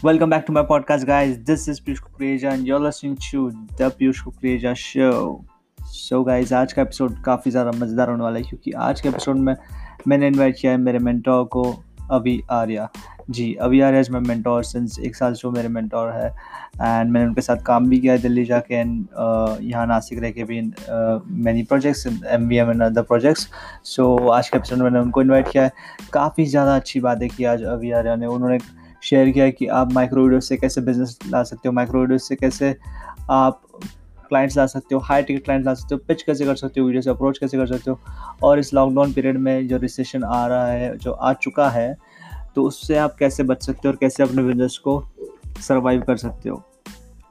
Welcome back to my podcast, guys. This is Piyush Kukreja and you're listening to The Piyush Kukreja Show. So guys, आज का episode काफ़ी ज़्यादा मज़ेदार होने वाला है क्योंकि आज के एपिसोड में मैंने इनवाइट किया है मेरे मेंटोर को Abhi Arya. Ji Abhi Arya is my mentor since एक साल जो मेरे मेंटोर है। एंड मैंने उनके साथ काम भी किया है दिल्ली जाके एंड यहाँ नासिक रह के भी many projects M B M and other projects so आज के एपिसोड में मैंने उनको इन्वाइट किया है। काफ़ी ज़्यादा अच्छी बातें की आज अभी आर्या ने। उन्होंने शेयर किया कि आप माइक्रो वीडियो से कैसे बिज़नेस ला सकते हो माइक्रो वीडियो से कैसे आप क्लाइंट्स ला सकते हो हाई टिकट क्लाइंट्स ला सकते हो पिच कैसे कर सकते हो वीडियो से अप्रोच कैसे कर सकते हो और इस लॉकडाउन पीरियड में जो रिसेशन आ रहा है, जो आ चुका है तो उससे आप कैसे बच सकते हो और कैसे अपने बिज़नेस को सर्वाइव कर सकते हो?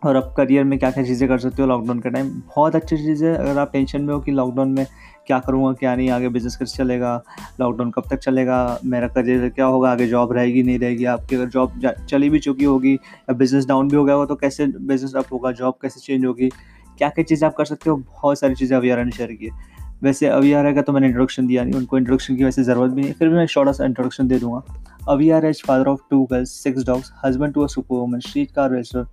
और अब करियर में क्या क्या चीज़ें कर सकते हो लॉकडाउन के टाइम बहुत अच्छी चीज़ अगर आप टेंशन में हो कि लॉकडाउन में क्या करूँगा, क्या नहीं, आगे बिज़नेस कैसे चलेगा लॉकडाउन कब तक चलेगा, मेरा करियर क्या होगा, आगे जॉब रहेगी, नहीं रहेगी, आपकी अगर जॉब चली भी चुकी होगी, या बिज़नेस डाउन भी हो गया होगा तो कैसे बिज़नेस अप होगा जॉब कैसे चेंज होगी क्या क्या चीज़ें आप कर सकते हो, बहुत सारी चीज़ें अभी ने शेयर की वैसे आ का तो मैंने इंट्रोडक्शन दिया नहीं, उनको इंट्रोडक्शन की वैसे ज़रूरत भी नहीं, फिर भी मैं शॉर्ट सा इंट्रोडक्शन दे दूँगा। आ is father of two girls six dogs husband to a super woman street car racer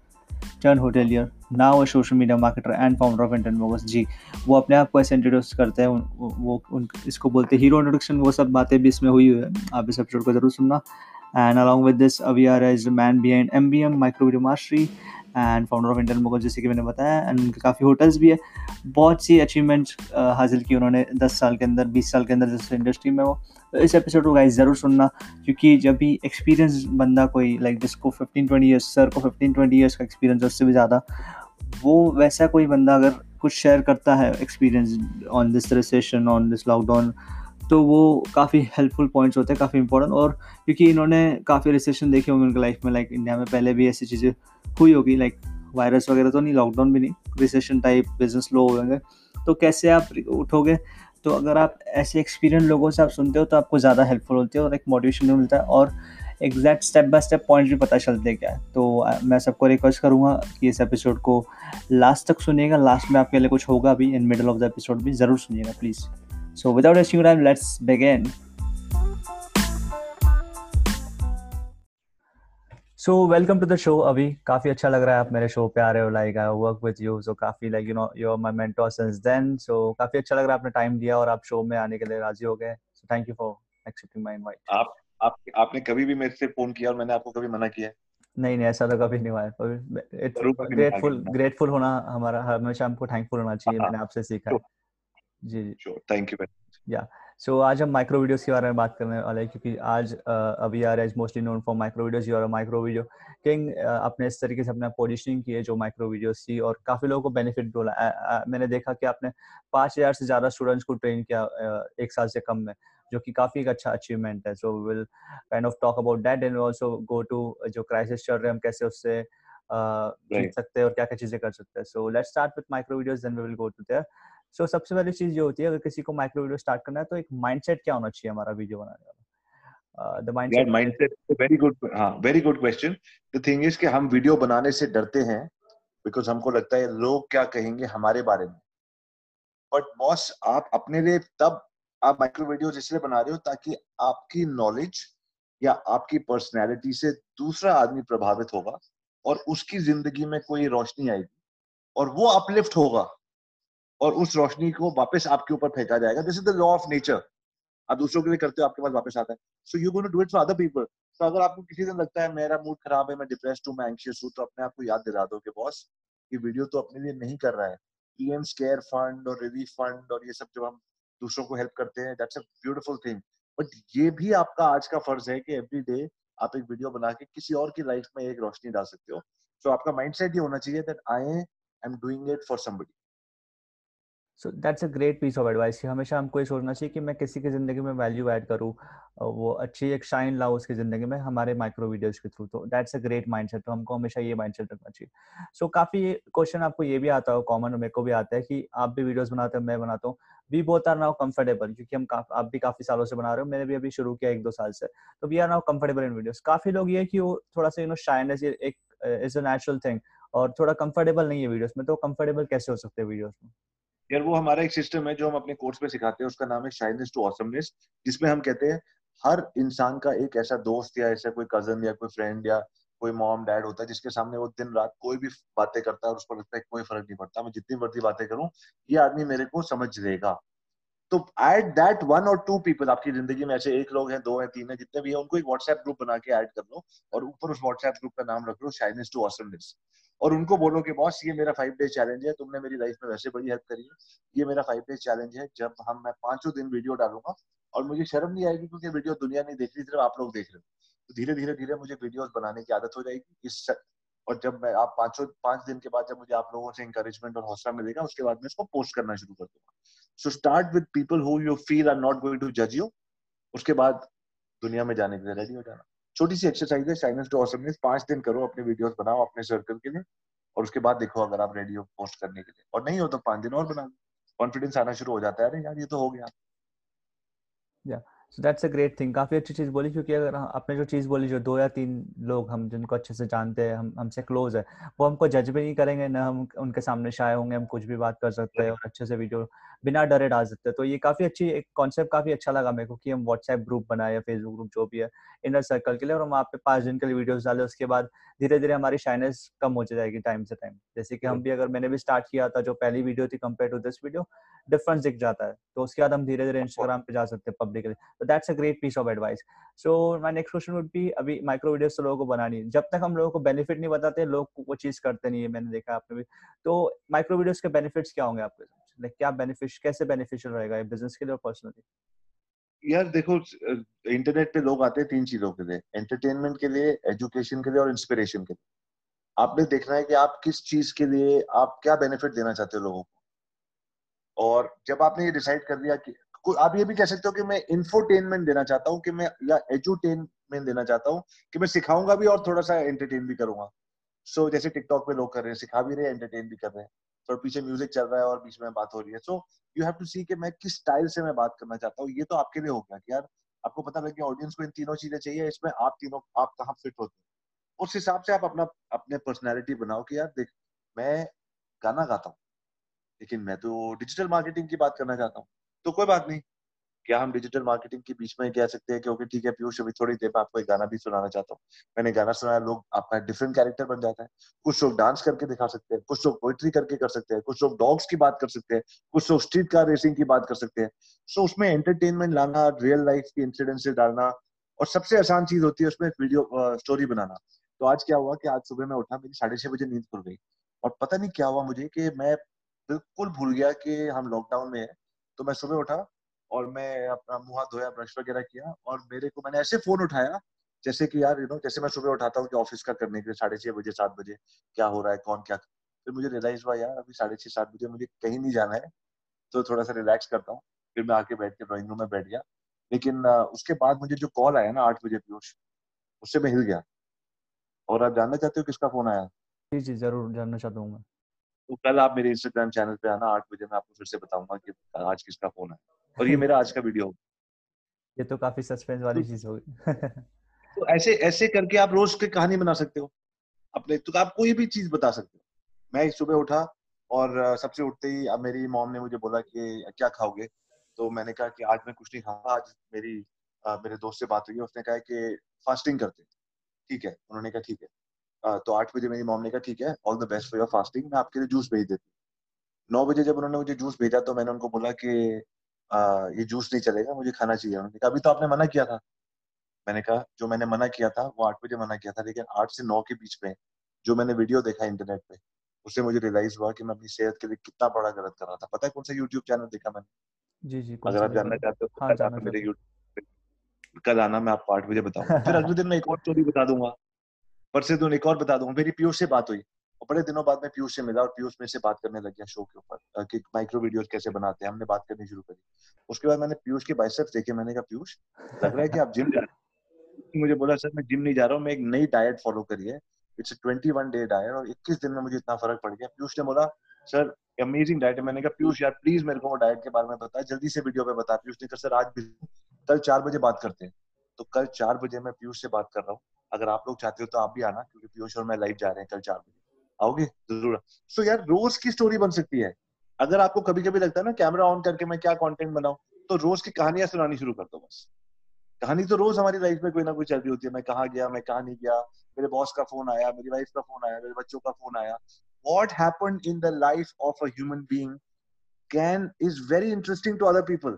turn hotelier now a social media marketer and founder of Indian moguls ji, वो अपने आप को ऐसे इंट्रोड्यूस करते हैं वो, उन, इसको बोलते हैं हीरो इंट्रोडक्शन वो सब बातें भी इसमें हुई है। आप इस एपिसोड को ज़रूर सुनना। And along with this अवियर is man behind M B M micro video mastery and founder of Indian mogul जैसे कि मैंने बताया एंड उनके काफ़ी होटल्स भी है। बहुत सी अचीवमेंट्स हासिल की उन्होंने दस साल के अंदर, बीस साल के अंदर जैसे इंडस्ट्री में वो। तो इस एपिसोड को गाइस ज़रूर सुनना, क्योंकि जब भी एक्सपीरियंस बंदा कोई लाइक जिसको फिफ्टीन ट्वेंटी ईयर्स सर को फिफ्टीन ट्वेंटी ईयर्स का एक्सपीरियंस उससे भी ज़्यादा, वो वैसा कोई बंदा अगर कुछ शेयर करता है experience on this recession on this lockdown तो वो काफ़ी हेल्पफुल पॉइंट्स होते हैं, काफ़ी इंपॉर्टेंट और क्योंकि इन्होंने काफ़ी रिसेशन देखे होंगे उनके लाइफ में लाइक इंडिया में पहले भी ऐसी चीज़ें हुई होगी लाइक वायरस वगैरह तो नहीं लॉकडाउन भी नहीं रिसेशन टाइप बिज़नेस लो होंगे तो कैसे आप उठोगे? तो अगर आप ऐसे एक्सपीरियंस लोगों से आप सुनते हो तो आपको ज़्यादा हेल्पफुल होती है और एक मोटिवेशन भी मिलता है और exact step by step point भी पता चलते हैं क्या है। तो मैं सबको रिक्वेस्ट करूँगा कि इस एपिसोड को लास्ट तक सुनिएगा लास्ट में आपके लिए कुछ होगा भी in middle of the episode भी, ज़रूर सुनिएगा please so without wasting time let's begin so welcome to the show Abhi काफ़ी अच्छा लग रहा है आप मेरे शो पे आ रहे हो like I work with you so काफ़ी like you know you are my mentor since then so काफ़ी अच्छा लग रहा है आपने टाइम दिया और आप शो में आने के लिए राज़ी हो गए। So thank you for accepting my invite आप आप आपने कभी भी मेरे से फ़ोन किया और मैंने आपको कभी मना किया? नहीं नहीं ऐसा तो कभी नहीं हुआ है। ग्रेटफुल ग्रेटफुल होना हमारा हमेशा हमको थैंकफुल होना चाहिए हाँ, मैंने आपसे सीखा है। जी जी। थैंक यू या सो आज हम माइक्रो वीडियोस के बारे में बात करने वाले हैं क्योंकि आज अभी आ रहा है mostly known for micro videos you are micro video king आपने इस तरीके से अपना पोजिशनिंग की है जो माइक्रो वीडियोस थी और काफ़ी लोगों को बेनिफिट बोला मैंने देखा कि आपने पाँच हज़ार से ज़्यादा स्टूडेंट्स को ट्रेन किया एक साल से कम में जो कि काफ़ी एक अच्छा अचीवमेंट है। So will kind of talk about that and also go to जो क्राइसिस चल रहे हैं हम कैसे उससे जीत सकते हैं और क्या क्या चीज़ें कर सकते हैं। So let's start with micro videos then we will go to there so so, सबसे पहली चीज़ ये होती है अगर किसी को माइक्रो वीडियो स्टार्ट करना है तो एक माइंडसेट क्या होना चाहिए हमारा वीडियो बनाने वाला? The mindset mindset very good हाँ? Very good question the thing is कि हम वीडियो बनाने से डरते हैं बिकॉज़ हमको लगता है लोग क्या कहेंगे हमारे बारे में। बट बॉस आप अपने लिए तब आप माइक्रो वीडियो इसलिए बना रहे हो ताकि आपकी नॉलेज या आपकी पर्सनैलिटी से दूसरा आदमी प्रभावित होगा और उसकी ज़िंदगी में कोई रोशनी आएगी और वो अपलिफ्ट होगा। और उस रोशनी को वापस आपके ऊपर फेंका जाएगा। This is the law of nature आप दूसरों के लिए करते हो आपके पास वापस आता है। So you going to do it for other people तो अगर आपको किसी दिन लगता है मेरा मूड खराब है मैं डिप्रेस्ड हूँ मैं एंशियस हूँ तो अपने आप को याद दिला दो कि बॉस ये वीडियो तो अपने लिए नहीं कर रहा है। पीएम स्केयर फंड और रिलीफ फंड और ये सब जब हम दूसरों को हेल्प करते हैं that's a beautiful thing but ये भी आपका आज का फ़र्ज़ है कि एवरी डे आप एक वीडियो बना के किसी और की लाइफ में एक रोशनी डाल सकते हो। सो so, आपका माइंडसेट ये होना चाहिए that I am doing it for somebody so that's a great piece of advice हमेशा हमको ये सोचना चाहिए कि मैं किसी की ज़िंदगी में वैल्यू ऐड करूँ वो अच्छी एक शाइन लाओ उसकी ज़िंदगी में हमारे माइक्रो वीडियोज़ के थ्रू तो। दैट्स अ ग्रेट माइंडसेट तो हमको हमेशा ये माइंडसेट रखना चाहिए। सो so, काफ़ी क्वेश्चन आपको ये भी आता हो कॉमन मेरे को भी आता है कि आप भी वीडियोज़ बनाते हो मैं बनाता हूँ। We both are now comfortable क्योंकि हम आप भी काफ़ी सालों से बना रहे हो मैंने भी अभी शुरू किया एक दो साल से। तो we are now comfortable in videos काफ़ी लोग ये कि वो थोड़ा सा यू नो शाइनेस एक इज़ अ नेचुरल थिंग और थोड़ा कंफर्टेबल नहीं है वीडियोस में तो कंफर्टेबल कैसे हो सकते हैं वीडियोस में? यार वो हमारा एक सिस्टम है जो हम अपने कोर्स में सिखाते हैं, उसका नाम है शाइनेस टू ऑसमनेस जिसमें हम कहते हैं, हर इंसान का एक ऐसा दोस्त या ऐसा कोई कज़न या कोई फ्रेंड या कोई मॉम डैड होता है, जिसके सामने वो दिन रात कोई भी बातें करता है और उसको लगता है कोई फ़र्क नहीं पड़ता, मैं जितनी मर्ज़ी बातें करूँ, ये आदमी मेरे को समझ लेगा तो एड दैट वन और टू पीपल आपकी ज़िंदगी में ऐसे एक लोग हैं, दो हैं, तीन है, जितने भी है, उनको एक व्हाट्सएप ग्रुप बना के ऐड कर लो और ऊपर उस व्हाट्सएप ग्रुप का नाम रख लो शाइनेस टू ऑसमनेस और उनको बोलो कि बॉस, ये मेरा फाइव डे चैलेंज है, तुमने मेरी लाइफ में वैसे बड़ी हेल्प करी है। ये मेरा फाइव डे चैलेंज है, जब हम, मैं पाँचों दिन वीडियो डालूँगा और मुझे शर्म नहीं आएगी क्योंकि वीडियो दुनिया नहीं देख रही, सिर्फ़ आप लोग देख रहे हो। तो धीरे धीरे धीरे मुझे वीडियोस बनाने की आदत हो जाएगी, इस और जब मैं, आप पाँचों, पाँच दिन के बाद जब मुझे आप लोगों से इंकरेजमेंट और हौसला मिलेगा, उसके बाद मैं इसको पोस्ट करना शुरू कर दूँगा। So start with people who you feel are not going to जज यू उसके बाद दुनिया में जाने के लिए रेडी हो जाना। छोटी सी एक्सरसाइज है साइनस टू ऑसमनेस पाँच दिन करो अपने वीडियोस बनाओ अपने सर्कल के लिए और उसके बाद देखो अगर आप रेडियो पोस्ट करने के लिए। और नहीं हो तो पाँच दिन और बना कॉन्फिडेंस आना शुरू हो जाता है, अरे यार, ये तो हो गया। Yeah so that's a great thing काफ़ी अच्छी चीज़ बोली क्योंकि अगर आपने जो चीज़ बोली जो दो या तीन लोग हम जिनको अच्छे से जानते हैं हम हमसे क्लोज है वो हमको जज भी नहीं करेंगे ना हम उनके सामने शाये होंगे हम कुछ भी बात कर सकते हैं और अच्छे से वीडियो बिना डरे डाल सकते हैं। तो ये काफ़ी अच्छी एक कॉन्सेप्ट काफ़ी अच्छा लगा मेरे को कि हम व्हाट्सएप ग्रुप बनाए या फेसबुक ग्रुप जो भी है इनर सर्कल के लिए और हम वहाँ पे पाँच दिन के लिए वीडियोस डाले उसके बाद धीरे धीरे हमारी शाइनेस कम हो जाएगी टाइम से टाइम जैसे कि हम भी अगर मैंने भी स्टार्ट किया था जो पहली वीडियो थी compare to this video difference दिख जाता है। तो उसके बाद हम धीरे धीरे इंस्टाग्राम पे जा सकते हैं पब्लिकली तो that's a great piece of advice so my next question would be अभी माइक्रो वीडियोस तो लोगों को बनानी है। जब तक हम लोगों को बेनिफिट नहीं बताते, लोग वो चीज़ करते नहीं है, मैंने देखा आपने भी। तो माइक्रो वीडियोस के बेनिफिट्स क्या होंगे आपके लाइक क्या बेनिफिट कैसे बेनिफिशियल रहेगा ये बिज़नेस के लिए और पर्सनली यार, देखो इंटरनेट पे लोग आते हैं तीन चीज़ों के लिए। एंटरटेनमेंट के लिए एजुकेशन के लिए और इंस्पिरेशन के लिए। आपने देखना है कि आप किस चीज़ के लिए आप क्या बेनिफिट देना चाहते हो लोगों को। और जब आपने ये डिसाइड कर दिया कि आप ये भी कह सकते हो कि मैं इंफोटेनमेंट देना चाहता हूँ कि मैं या एजुटेनमेंट देना चाहता हूँ कि मैं सिखाऊँगा भी और थोड़ा सा एंटरटेन भी करूँगा। सो so, जैसे टिकटॉक पे लोग कर रहे हैं सिखा भी रहे हैं एंटरटेन भी कर रहे हैं। तो पीछे म्यूज़िक चल रहा है और बीच में बात हो रही है। So you have to see कि मैं किस स्टाइल से मैं बात करना चाहता हूँ। ये तो आपके लिए हो गया कि यार आपको पता लग ऑडियंस को इन तीनों चीज़ें चाहिए इसमें आप तीनों आप कहाँ फिट होते हैं। उस हिसाब से आप अपना अपने पर्सनैलिटी बनाओ कि यार देख मैं गाना गाता हूँ। लेकिन मैं तो डिजिटल मार्केटिंग की बात करना चाहता हूँ। तो कोई बात नहीं। क्या हम डिजिटल मार्केटिंग के बीच में कह सकते हैं कि ओके, ठीक है, पीयूष, अभी थोड़ी देर में आपको एक गाना भी सुनाना चाहता हूँ। मैंने गाना सुनाया, लोग आपका डिफरेंट कैरेक्टर बन जाता है। कुछ लोग डांस करके दिखा सकते हैं, कुछ लोग पोइट्री करके कर सकते हैं, कुछ लोग डॉग्स की बात कर सकते हैं, कुछ लोग स्ट्रीट कार रेसिंग की बात कर सकते हैं। सो उसमें एंटरटेनमेंट लाना रियल लाइफ की इंसिडेंट डालना और सबसे आसान चीज़ होती है उसमें वीडियो स्टोरी बनाना। तो आज क्या हुआ कि आज सुबह मैं उठा, मेरी साढ़े छह बजे नींद खुल गई और पता नहीं क्या हुआ मुझे कि मैं बिल्कुल भूल गया कि हम लॉकडाउन में है। तो मैं सुबह उठा और मैं अपना मुँह हाथ धोया ब्रश वगैरह किया और मेरे को मैंने ऐसे फ़ोन उठाया जैसे कि यार यू नो जैसे मैं सुबह उठाता हूँ कि ऑफ़िस का करने के लिए साढ़े छह बजे, सात बजे क्या हो रहा है, कौन क्या फिर मुझे रियलाइज़ हुआ, यार, अभी साढ़े छह, सात बजे मुझे कहीं नहीं जाना है। तो थोड़ा सा रिलैक्स करता हूँ, फिर मैं आके बैठ के ड्रॉइंग रूम में बैठ गया। लेकिन उसके बाद मुझे जो कॉल आया ना आठ बजे पीयूष उससे मैं हिल गया। और आप जानना चाहते हो किसका फ़ोन आया? जी जी, ज़रूर जानना चाहता हूँ मैं। तो कल आप मेरे इंस्टाग्राम चैनल पे आना आठ बजे मैं आपको फिर से बताऊँगा कि आज किसका फ़ोन है। और ये मेरा आज का वीडियो ये तो काफ़ी सस्पेंस वाली तो, चीज़ होगी तो ऐसे ऐसे करके आप रोज की कहानी बना सकते हो। अपने तो आप कोई भी चीज़ बता सकते हो। मैं सुबह उठा और सबसे उठते ही अब मेरी मॉम ने मुझे बोला कि क्या खाओगे? तो मैंने कहा कि आज मैं कुछ नहीं खाऊँगा। आज मेरी आ, मेरे दोस्त से बात हुई उसने कहा कि फास्टिंग करते ठीक है। उन्होंने कहा ठीक है। तो आठ बजे मेरी मॉम ने कहा ठीक है all the best for your fasting मैं आपके लिए जूस भेज देती हूँ। नौ बजे जब उन्होंने मुझे जूस भेजा तो मैंने उनको बोला कि आ, ये जूस नहीं चलेगा मुझे खाना चाहिए। उन्होंने कहा अभी तो आपने मना किया था। मैंने कहा जो मैंने मना किया था वो आठ बजे मना किया था लेकिन आठ से नौ के बीच में जो मैंने वीडियो देखा इंटरनेट पे उससे मुझे रियलाइज़ हुआ कि मैं अपनी सेहत के लिए कितना बड़ा गलत कर रहा था। पता है कौन सा यूट्यूब चैनल देखा मैंने? जी जी अगर आप जानना चाहते हो तो हाँ, कल मेरे यूट्यूब कल आना मैं आपको आठ बजे बताऊँगा फिर अगले दिन मैं एक और स्टोरी बता दूँगा। परसों दिन एक और बता दूँगा मेरी पीयूष से बात हुई। और बड़े दिनों बाद में पीयूष से मिला और पीयूष मेरे से बात करने लग गया शो के ऊपर कि माइक्रो वीडियोस कैसे बनाते हैं, हमने बात करनी शुरू करी। उसके बाद मैंने पीयूष के बाइसेप्स देखे, मैंने कहा, पीयूष, लग रहा है कि आप जिम जा रहे मुझे बोला, सर, मैं जिम नहीं जा रहा हूँ, मैं एक नई डाइट फॉलो करी है। It's twenty one day diet और इक्कीस दिन में मुझे इतना फ़र्क पड़ गया। पीयूष ने बोला, सर अमेजिंग डाइट है। मैंने कहा, पीयूष, यार प्लीज़ मेरे को वो डाइट के बारे में बता, जल्दी से वीडियो पे बता। पीयूष ने कहा, सर, आज भी, कल चार बजे बात करते हैं। तो कल चार बजे मैं पीयूष से बात कर रहा हूँ। अगर आप लोग चाहते हो तो आप भी आना, क्योंकि पीयूष और मैं लाइव जा रहे हैं कल चार बजे। आओगे? ज़रूर। सो यार, रोज की स्टोरी बन सकती है। अगर आपको कभी कभी लगता है ना कैमरा ऑन करके मैं क्या कंटेंट बनाऊँ तो रोज की कहानियाँ सुनानी शुरू कर दो बस। कहानी तो रोज हमारी लाइफ में कोई ना कोई चल रही होती है। मैं कहाँ गया, मैं कहाँ नहीं गया, मेरे बॉस का फ़ोन आया, मेरी वाइफ का फ़ोन आया, मेरे बच्चों का फ़ोन आया। What happen in the life of a human being can is very interesting to other people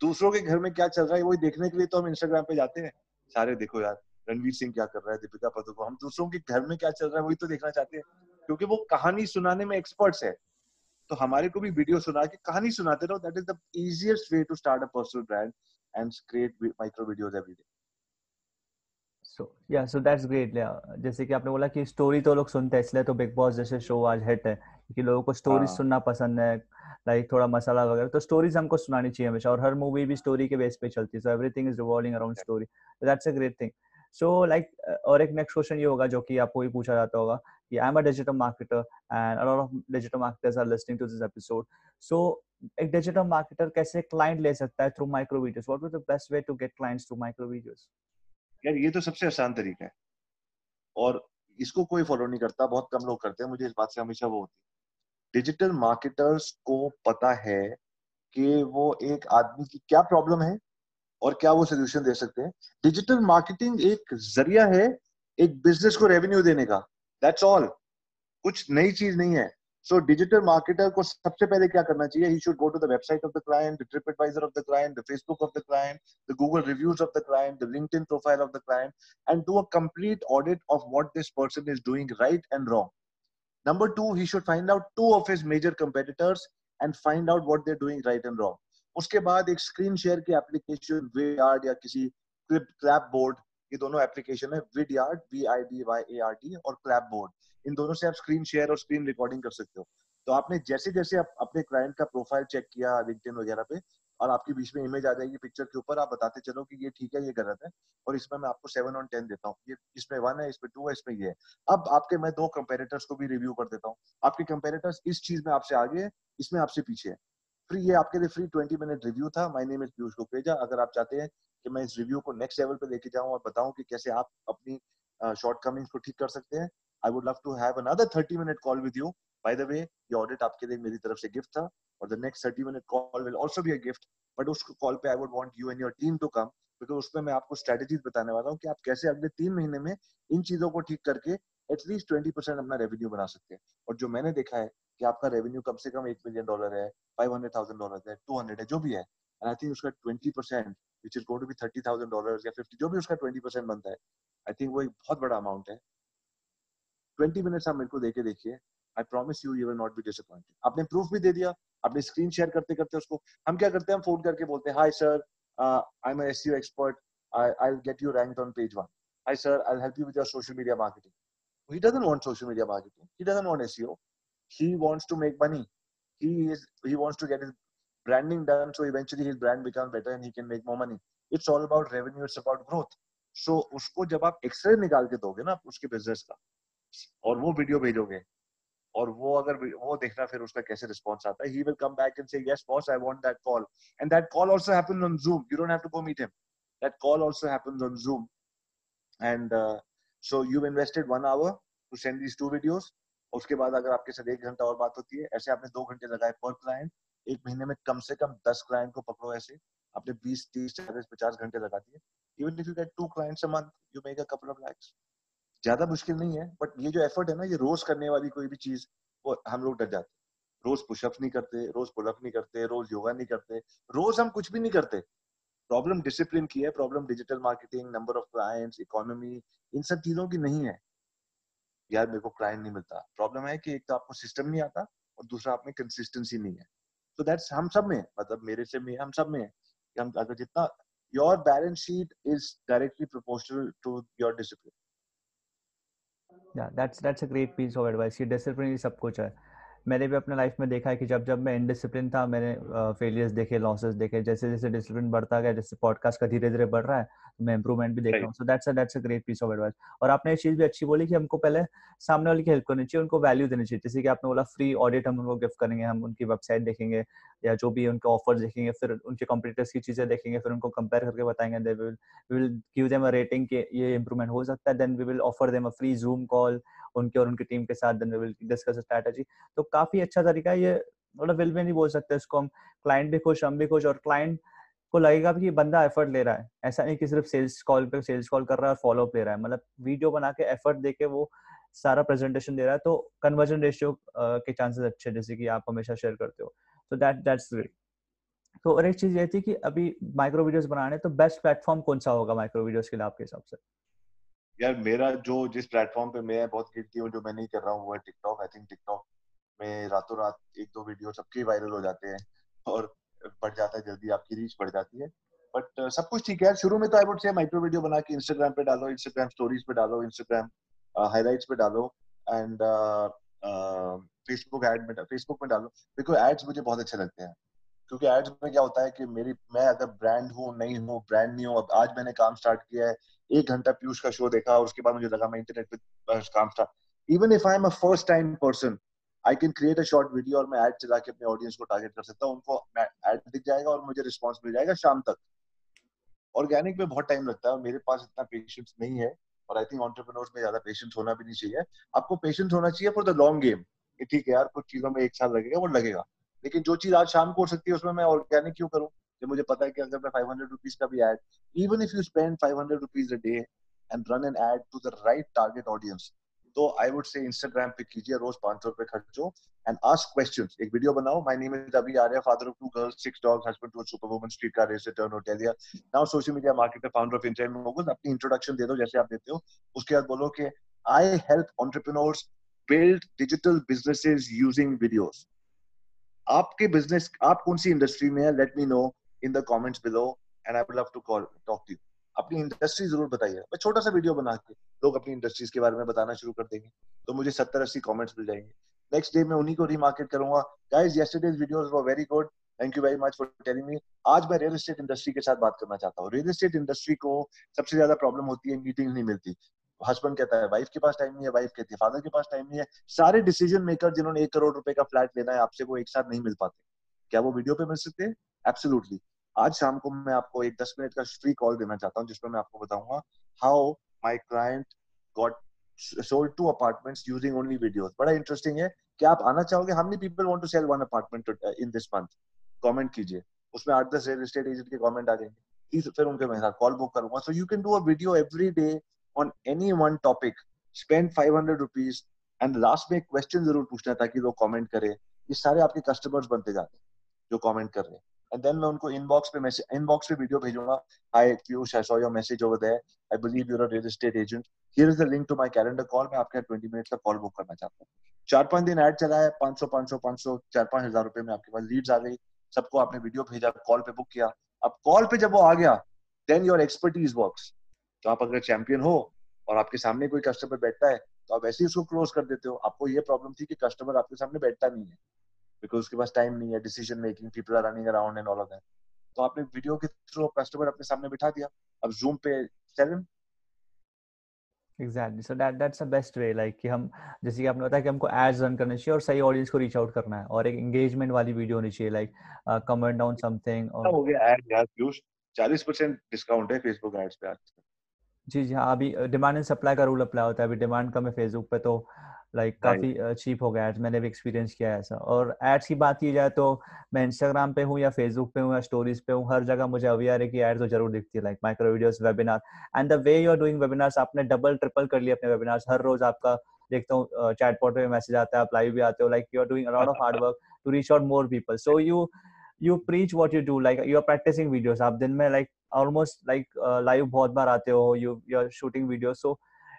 दूसरों के घर में क्या चल रहा है, वही देखने के लिए तो हम इंस्टाग्राम पे जाते हैं। सारे देखो यार। रणवीर सिंह क्या कर रहा है दीपिका पादुकोण? हम दूसरों के घर में क्या चल रहा है वही तो देखना चाहते हैं। क्योंकि वो कहानी सुनाने में एक्सपर्ट्स है। तो हमारे को भी वीडियो सुना के कहानी सुनाते रहो। That is the easiest way to start a personal brand and create micro videos every day so yeah so that's great जैसे कि आपने बोला कि स्टोरी तो लोग सुनते हैं इसलिए तो बिग बॉस जैसे शो आज हिट है क्योंकि लोगों को स्टोरी हाँ. सुनना पसंद है लाइक थोड़ा मसाला वगैरह। तो स्टोरीज हमको सुनानी चाहिए हमेशा और हर मूवी भी स्टोरी के बेस पे चलती है। So everything is revolving around story that's a great thing so like और एक नेक्स्ट क्वेश्चन ये होगा जो कि आपको भी पूछा जाता होगा कि I am a digital marketer and a lot of digital marketers are listening to this episode so एक डिजिटल मार्केटर कैसे क्लाइंट ले सकता है through micro videos what is the best way to get clients through micro videos यार, ये तो सबसे आसान तरीका है। और इसको कोई फॉलो नहीं करता, बहुत कम लोग करते हैं, मुझे इस बात से हमेशा वो होती है। डिजिटल मार्केटर्स को पता है कि वो एक आदमी की क्या प्रॉब्लम है और क्या वो सोल्यूशन दे सकते हैं? डिजिटल मार्केटिंग एक ज़रिया है, एक बिज़नेस को रेवेन्यू देने का। दैट्स ऑल कुछ नई चीज़ नहीं है। सो डिजिटल मार्केटर को सबसे पहले क्या करना चाहिए? He should go to the website of the client the TripAdvisor of the client the Facebook of the client the Google reviews of the client the LinkedIn profile of the client and do a complete audit of what this person is doing right and wrong number 2 he should find out two of his major competitors and find out what they're doing right and wrong. उसके बाद एक screen share की application Vidyard या किसी clap board ये दोनों application है Vidyard V I D Y A R D और क्लैप बोर्ड इन दोनों से आप स्क्रीन शेयर और स्क्रीन रिकॉर्डिंग कर सकते हो। तो आपने जैसे जैसे आप अपने क्लाइंट का प्रोफ़ाइल चेक किया लिंक्डइन वगैरह पे, और आपके बीच में इमेज आ जाएगी पिक्चर के ऊपर, आप बताते चलो कि ये ठीक है, ये गलत है, और इसमें मैं आपको सेवन ऑन टेन देता हूँ। ये इसमें वन है, इसमें टू है, इसमें ये है। अब आपके, मैं दो कंपेरेटर्स को भी रिव्यू कर देता हूँ। आपके कंपेरेटर्स इस चीज़ में आपसे आगे है, इसमें आपसे पीछे है। फ्री ये आपके लिए फ्री ट्वेंटी मिनट रिव्यू था। My name is Piyush Kukreja अगर आप चाहते हैं कि मैं इस रिव्यू को नेक्स्ट लेवल पे लेके जाऊँ और बताऊँ कि कैसे आप अपनी शॉर्ट uh, कमिंग्स को ठीक कर सकते हैं I would love to have another 30 minute call with you by the way ये ऑडिट आपके लिए मेरी तरफ़ से गिफ्ट था और the next 30 minute call will also be a gift but उस कॉल पे I would want you and your team to come because उसमें मैं आपको स्ट्रेटजीज बताने वाला हूँ कि आप कैसे अगले तीन महीने में इन चीज़ों को ठीक करके एटलीस्ट ट्वेंटी परसेंट अपना रेवेन्यू बना सकते हैं। और जो मैंने देखा है कि आपका रेवेन्यू कम से कम एक मिलियन डॉलर है फाइव हंड्रेड थाउज़ेंड डॉलर है टू हंड्रेड है, जो भी है। एंड आई थिंक उसका twenty percent which is going to be thirty thousand dollar या फिफ्टी जो भी उसका ट्वेंटी परसेंट बनता है आई थिंक वो एक बहुत बड़ा अमाउंट है। ट्वेंटी मिनट्स आप मेरे को देके देखिए। I promise you you will not be disappointed आपने प्रूफ भी दे दिया, आपने स्क्रीन शेयर करते करते उसको, हम क्या करते हैं? हम फ़ोन करके बोलते हैं hi sir I am SEO expert I get you ranked on page 1 hi sir I help you with your social media marketing he doesn't want social media marketing. He doesn't want seo he wants to make money. He is, he wants to get his branding done, so eventually his brand becomes better and he can make more money. It's all about revenue, it's about growth. So उसको जब आप x ray निकाल के दोगे ना उसके business का और वो वीडियो भेजोगे और वो अगर वो देखना फिर उसका कैसे रिस्पॉन्स आता है he will come back and say yes boss I want that call and that call also happens on Zoom you don't have to go meet him that call also happens on Zoom and so you invested one hour to send these two videos उसके बाद अगर आपके साथ एक घंटा और बात होती है, ऐसे आपने दो घंटे लगाए पर क्लाइंट एक महीने में कम से कम दस क्लाइंट को पकड़ो ऐसे। आपने बीस, तीस, चालीस, पचास घंटे लगा दिए। Even if you get two clients a month you make a couple of lakhs ज़्यादा मुश्किल नहीं है बट ये जो एफर्ट है ना, ये रोज करने वाली कोई भी चीज़, वो हम लोग डर जाते रोज पुशअप नहीं करते, रोज पुलअप नहीं करते, रोज योगा नहीं करते, रोज हम कुछ भी नहीं करते। प्रॉब्लम डिसिप्लिन की है problem digital marketing number of clients economy इन सब चीज़ों की नहीं है। यार मेरे को क्लाइंट नहीं मिलता। प्रॉब्लम है कि एक तो आपको सिस्टम नहीं आता और दूसरा आप में कंसिस्टेंसी नहीं है। तो दैट्स हम सब में मतलब मेरे से में हम सब में कि हम अगर जितना your balance sheet is directly proportional to your discipline या that's that's a great piece of advice ये डिसिप्लिन ही सब कुछ है। मैंने भी अपने लाइफ में देखा है कि जब जब मैं इनडिसिप्लिन था मैंने फेलियर्स uh, देखे लॉसेस देखे जैसे जैसे डिसिप्लिन बढ़ता गया जैसे पॉडकास्ट का धीरे धीरे बढ़ रहा है मैं इंप्रूवमेंट भी देख रहा हूँ। So that's that's a great piece of advice और आपने ये चीज़ भी अच्छी बोली कि हमको पहले सामने वाले की हेल्प करनी चाहिए उनको वैल्यू देनी चाहिए। जैसे कि आपने बोला फ्री ऑडिट हम उनको गिफ्ट करेंगे हम उनकी वेबसाइट देखेंगे या जो भी उनके ऑफ़र देखेंगे फिर उनके कंपटीटर्स की चीज़ें देखेंगे फिर उनको कंपेयर करके बताएँगे they will will give them a rating कि ये इंप्रूवमेंट हो सकता है then we will offer them a free Zoom call उनके और उनकी टीम के साथ then we will discuss strategy तो काफ़ी अच्छा तरीका है, ये मतलब विल में नहीं बोल सकते इसको हम। क्लाइंट भी खुश, हम भी खुश और क्लाइंट आपको लगेगा कि बंदा एफर्ट ले रहा है। ऐसा नहीं कि सिर्फ़ सेल्स कॉल पे सेल्स कॉल कर रहा है और फॉलो अप ले रहा है। मतलब वीडियो बना के एफर्ट दे के वो सारा प्रेजेंटेशन दे रहा है तो कन्वर्जन रेशियो के चांसेस अच्छे जैसे कि आप हमेशा शेयर करते हो। तो दैट दैट्स ग्रेट तो और एक चीज़ ये थी कि अभी माइक्रो वीडियोस बनाने तो बेस्ट प्लेटफॉर्म कौन सा होगा माइक्रो वीडियोस के लिए आपके हिसाब से? यार मेरा जो जिस प्लेटफॉर्म पे मैं बहुत गिल्टी हूँ, जो मैं नहीं कर रहा हूँ, वो है टिकटॉक आई थिंक टिकटॉक में रातों रात एक दो वीडियो सबके वायरल हो जाते हैं और बढ़ जाता है जल्दी आपकी रीच बढ़ जाती है। बट uh, सब कुछ ठीक है शुरू में तो I would say micro video बना के इंस्टाग्राम पे डालो इंस्टाग्राम स्टोरीज पे डालो इंस्टाग्राम हाईलाइट्स पे डालो एंड फेसबुक एड में फेसबुक में डालो। बिकॉज़ एड्स मुझे बहुत अच्छे लगते हैं। क्योंकि एड्स में क्या होता है कि मेरी मैं अगर ब्रांड हूँ नहीं हूँ ब्रांड नहीं हूँ अब आज मैंने काम स्टार्ट किया है एक घंटा पीयूष का शो देखा और उसके बाद मुझे लगा मैं इंटरनेट पे काम start even if I am a first time person I can create a short video और मैं ऐड चला के अपने ऑडियंस को टारगेट कर सकता हूँ, उनको ऐड दिख जाएगा और मुझे रिस्पॉन्स मिल जाएगा शाम तक। ऑर्गेनिक में बहुत टाइम लगता है मेरे पास इतना पेशेंस नहीं है और आई थिंक ऑन्टरप्रेन्योर्स में ज़्यादा पेशेंस होना भी नहीं चाहिए। आपको पेशेंस होना चाहिए फॉर द लॉन्ग गेम ठीक है यार, कुछ चीज़ों में एक साल लगेगा, वो लगेगा। लेकिन जो चीज़ आज शाम को हो सकती है, उसमें मैं ऑर्गेनिक क्यों करूँ? जब मुझे पता है कि अगर मैं फाइव हंड्रेड रुपीज़ का भी ad even if you spend five hundred rupees a day and run an ad to the right target audience तो आई वुड से इंस्टाग्राम पे कीजिए रोज पाँच सौ रुपए खर्चो एंड आस्क क्वेश्चन एक वीडियो बनाओ। My name is Abhi Arya father of two girls six dogs husband to superwoman street car race turn hotelier now social media marketer founder of intent moguls अपनी introduction दे दो, जैसे आप देते हो। उसके बाद बोलो कि I help entrepreneurs build digital businesses using videos आपके बिज़नेस आप कौन सी इंडस्ट्री में है? Let me know in the comments below and I would love to call talk to you अपनी इंडस्ट्री ज़रूर बताइए। मैं छोटा सा वीडियो बना के लोग अपनी इंडस्ट्रीज़ के बारे में बताना शुरू कर देंगे तो मुझे सत्तर अस्सी कॉमेंट्स मिल जाएँगे। नेक्स्ट डे मैं उन्हीं को रीमार्केट करूँगा। Guys yesterday's very good thank you very much for telling me आज मैं रियल एस्टेट इंडस्ट्री के साथ बात करना चाहता हूँ। रियल एस्टेट इंडस्ट्री को सबसे ज़्यादा प्रॉब्लम होती है मीटिंग नहीं मिलती। हस्बैंड कहता है वाइफ के पास टाइम नहीं है. वाइफ कहती है फादर के पास टाइम नहीं है. सारे डिसीज़न मेकर जिन्होंने एक करोड़ रुपए का फ्लैट लेना है, आपसे वो एक साथ नहीं मिल पाते। क्या वो वीडियो पे मिल सकते हैं? एब्सोल्युटली आज शाम को मैं आपको एक दस मिनट का फ्री कॉल देना चाहता हूँ जिसमें मैं आपको बताऊँगा how my client got sold two apartments using only videos. बड़ा इंटरेस्टिंग है क्या आप आना चाहोगे how many people want to sell one apartment in this month comment कीजिए। उसमें आठ दस रियल एस्टेट एजेंट के कमेंट आ जाएँगे। फिर उनके मैं कॉल बुक करूँगा। So you can do a video every day on any one topic spend five hundred rupees and last में एक क्वेश्चन ज़रूर पूछना ताकि लोग कमेंट करें। ये सारे आपके कस्टमर्स बनते जाते हैं, जो कमेंट कर रहे हैं। एंड देन मैं उनको इनबॉक्स पे मैसेज इनबॉक्स पे वीडियो भेजूँगा। Hi Piyush I saw your message over there I believe you are real estate agent here is the link to my calendar call मैं आपके 20 मिनट्स का कॉल बुक करना चाहता हूँ। चार पाँच दिन ऐड चला है 500 500 500 चार पाँच हज़ार रुपए में आपके पास लीड्स आ गई। सबको आपने वीडियो भेजा कॉल पे बुक किया। अब कॉल पे जब वो आ गया देन योर एक्सपर्टीज वर्क्स तो आप अगर चैंपियन हो और आपके सामने कोई कस्टमर बैठता है तो आप ऐसे ही उसको क्लोज कर देते हो। आपको ये प्रॉब्लम थी कि कस्टमर आपके सामने बैठता नहीं है। बिकॉज़ उसके पास टाइम नहीं है decision making people are running around and all of that तो आपने वीडियो के थ्रू कस्टमर अपने सामने बिठा दिया। अब जूम पे sell exactly so that that's the best way like कि हम जैसे कि आपने बताया कि हमको एड्स रन करने चाहिए और सही ऑडियंस को रीच आउट करना है और एक एंगेजमेंट वाली वीडियो होनी चाहिए लाइक कमेंट डाउन समथिंग और हो गया? एड यार व्यूज़ 40% डिस्काउंट है फेसबुक एड्स पे आज जी जी हाँ अभी डिमांड एंड सप्लाई का रूल अप्लाई होता है। अभी डिमांड कम है फेसबुक पे तो लाइक काफ़ी चीप हो गया एड्स मैंने भी एक्सपीरियंस किया है ऐसा। और एड्स की बात की जाए तो मैं इंस्टाग्राम पे हूँ या फेसबुक पे हूँ या स्टोरीज पे हूँ हर जगह मुझे अवेयर है कि एड्स तो ज़रूर दिखती है like micro videos webinar and the way you are doing webinars आपने डबल ट्रिपल कर लिया अपने वेबिनार्स हर रोज आपका देखता हूँ चैटबॉट पे मैसेज आता है आप लाइव भी आते हो like you are doing a of hard work to reach out more people so you you preach what you do like you are practicing videos. आप दिन में like almost like uh, live बहुत बार आते हो you you are shooting videos. So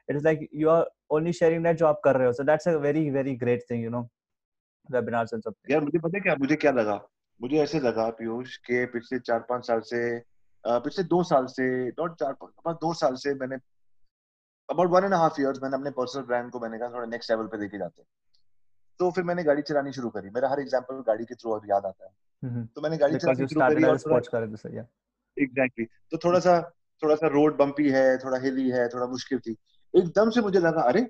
it is like you are only sharing that जो आप कर रहे हो। So that's a very very great thing you know webinars and something यार मुझे पता है क्या मुझे क्या लगा? मुझे ऐसे लगा पीयूष के पिछले चार पाँच साल से पिछले दो साल से नॉट चार पाँच दो साल से मैंने about one and half years मैंने अपने पर्सनल ब्रांड को मैंने कहा थोड़ा नेक्स्ट लेवल पे लेके जाते हैं। तो फिर मैंने गाड़ी चलानी शुरू करी। मेरा हर एग्जांपल गाड़ी के थ्रू अब याद आता है। mm-hmm. तो मैंने गाड़ी चलानी शुरू करी और एग्जैक्टली तो थोड़ा सा थोड़ा सा रोड बम्पी है थोड़ा हिली है थोड़ा मुश्किल थी। एकदम से मुझे लगा, अरे,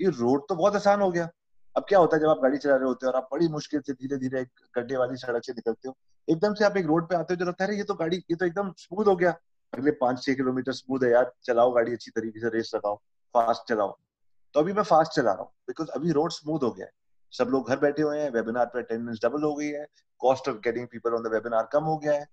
ये रोड तो बहुत आसान हो गया। अब क्या होता है जब आप गाड़ी चला रहे होते हो और आप बड़ी मुश्किल से धीरे धीरे एक गड्ढे वाली सड़क से निकलते हो, एकदम से आप एक रोड पे आते हो, जो लगता है ये तो गाड़ी, ये तो एकदम स्मूथ हो गया। अगले पाँच छह किलोमीटर स्मूथ है यार, चलाओ गाड़ी अच्छी तरीके से रेस लगाओ फास्ट चलाओ। तो अभी मैं फास्ट चला रहा हूँ बिकॉज़ अभी रोड स्मूथ हो गया है। सब लोग घर बैठे हुए हैं वेबिनार पे अटेंडेंस डबल हो गई है cost of getting people on the webinar कम हो गया है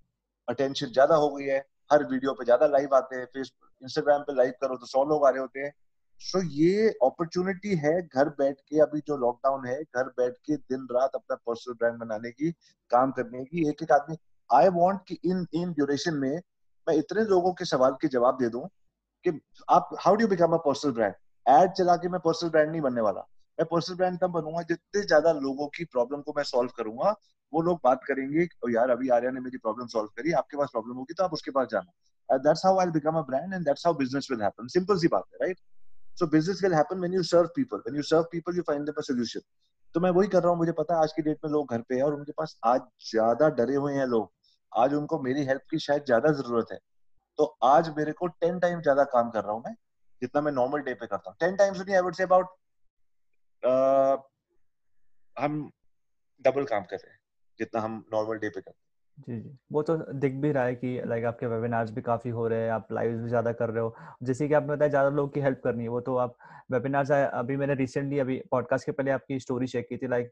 अटेंशन ज़्यादा हो गई है, हर वीडियो पे ज़्यादा लाइव आते हैं फेसबुक इंस्टाग्राम पे लाइव करो तो सौ लोग आ रहे होते हैं। सो so, ये अपॉर्चुनिटी है घर बैठ के अभी जो लॉकडाउन है घर बैठ के दिन रात अपना पर्सनल ब्रांड बनाने की काम करने की एक एक आदमी आई वॉन्ट कि इन इन ड्यूरेशन में मैं इतने लोगों के सवाल के जवाब दे दूँ कि आप how do become a personal brand ad चला के मैं पर्सनल ब्रांड नहीं बनने वाला। मैं पर्सनल ब्रांड तब बनूँगा जितने ज़्यादा लोगों की प्रॉब्लम को मैं सॉल्व करूँगा वो लोग बात करेंगे यार अभी आर्या ने मेरी प्रॉब्लम सॉल्व करी आपके पास प्रॉब्लम होगी तो आप उसके पास जाना। That's how I become a brand and that's how business will happen simple सी बात है right so business will happen when you serve people when you serve people you find them a solution तो मैं वही कर रहा हूँ, मुझे पता है आज की डेट में लोग घर पे है और उनके पास आज ज़्यादा डरे हुए हैं लोग। आज उनको मेरी हेल्प की शायद ज़्यादा ज़रूरत है। तो आज मेरे को टेन टाइम ज़्यादा काम कर रहा हूँ मैं, जितना मैं नॉर्मल डे पे करता हूँ। टेन टाइम्स नहीं आई वुड से अबाउट हम डबल काम कर रहे हैं, जितना हम नॉर्मल डे पे करते हैं। जी जी। वो तो दिख भी रहा है कि लाइक आपके वेबिनार्स भी काफ़ी हो रहे हैं आप लाइव भी ज़्यादा कर रहे हो। जैसे कि आपने बताया ज़्यादा लोगों की हेल्प करनी है वो तो आप वेबिनार्स अभी मैंने रिसेंटली अभी पॉडकास्ट के पहले आपकी स्टोरी चेक की थी लाइक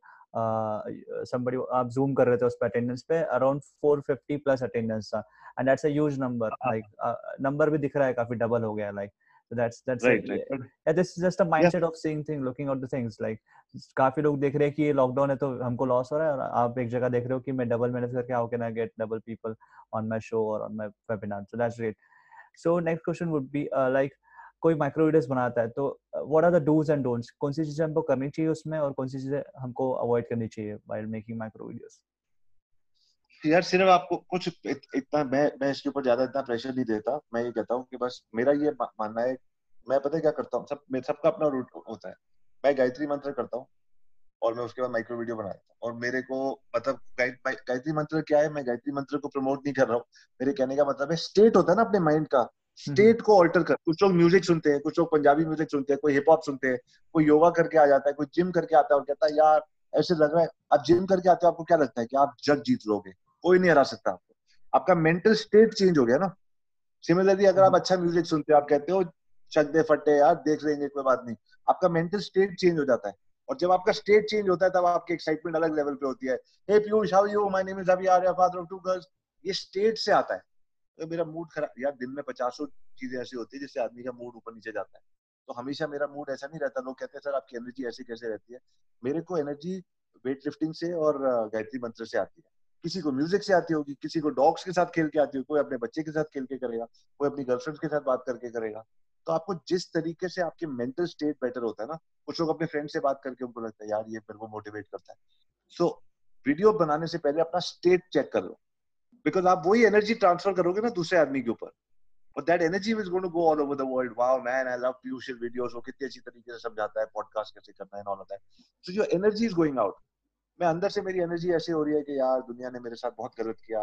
समबडी आप जूम कर रहे थे उस पर अटेंडेंस पे अराउंड 450 प्लस अटेंडेंस था। And that's a huge number like number भी दिख रहा है काफ़ी डबल हो गया like so that's that's right, it. right. Yeah, this is just a mindset Yeah. of seeing thing looking out the things like काफ़ी लोग देख रहे हैं कि ये लॉकडाउन है तो हमको लॉस हो रहा है और आप एक जगह देख रहे हो कि मैं डबल मेहनत करके how can I get double people on my show और on my webinar so that's great so next question would be like कोई माइक्रो वीडियोस बनाता है तो what are the do's and don'ts कौन सी चीज़ें हमको करनी चाहिए उसमें और कौन सी चीज़ें हमको अवॉइड करनी चाहिए व्हाइल मेकिंग माइक्रो वीडियोस यार सिर्फ़ आपको कुछ इत, इतना मैं मैं इसके ऊपर ज़्यादा इतना प्रेशर नहीं देता। मैं ये कहता हूँ कि बस मेरा ये मानना है मैं पता है क्या करता हूँ? सब सबका अपना रूट होता है। मैं गायत्री मंत्र करता हूँ और मैं उसके बाद माइक्रो वीडियो बनाता हूँ। और मेरे को मतलब गाय- गाय- गायत्री मंत्र क्या है? मैं गायत्री मंत्र को प्रमोट नहीं कर रहा हूँ। मेरे कहने का मतलब है स्टेट होता है ना अपने माइंड का। स्टेट को ऑल्टर कर। कुछ लोग म्यूज़िक सुनते हैं कुछ लोग पंजाबी म्यूज़िक सुनते हैं कोई हिप हॉप सुनते हैं कोई योगा करके आ जाता है कोई जिम करके आता है और कहता है यार ऐसे लग रहा है आप जिम करके आते हो आपको क्या लगता है कि आप जग जीत लोगे? कोई नहीं हरा सकता आपको। आपका मेंटल स्टेट चेंज हो गया ना। सिमिलरली अगर आप अच्छा म्यूज़िक सुनते हो आप कहते हो चक दे फटे यार देख लेंगे कोई बात नहीं। आपका मेंटल स्टेट चेंज हो जाता है। और जब आपका स्टेट चेंज होता है तब आपकी एक्साइटमेंट अलग लेवल पे होती है। Hey Piyush how you my name is Abhi Arya father of two girls ये स्टेट से आता है। तो मेरा मूड खराब यार दिन में पचासों चीज़ें ऐसी होती है जिससे आदमी का मूड ऊपर नीचे जाता है। तो हमेशा मेरा मूड ऐसा नहीं रहता। लोग कहते हैं सर आपकी एनर्जी ऐसी कैसे रहती है? मेरे को एनर्जी वेट लिफ्टिंग से और गायत्री मंत्र से आती है। किसी को म्यूज़िक से आती होगी किसी को डॉग्स के साथ खेल के आती होगी कोई अपने बच्चे के साथ खेल के करेगा कोई अपनी गर्लफ्रेंड के साथ बात करके करेगा। तो आपको जिस तरीके से आपके मेंटल स्टेट बेटर होता है ना कुछ लोग अपने फ्रेंड से बात करके उनको लगता है यार ये मेरे को मोटिवेट करता है। सो so, वीडियो बनाने से पहले अपना स्टेट चेक कर लो। बिकॉज़ आप वही एनर्जी ट्रांसफ़र करोगे ना दूसरे आदमी के ऊपर। और that energy is going to go all over the world wow man I love अच्छी तरीके से समझाता है पॉडकास्ट कैसे करना है all of that so your energy is going out मैं अंदर से मेरी एनर्जी ऐसी हो रही है कि यार दुनिया ने मेरे साथ बहुत गलत किया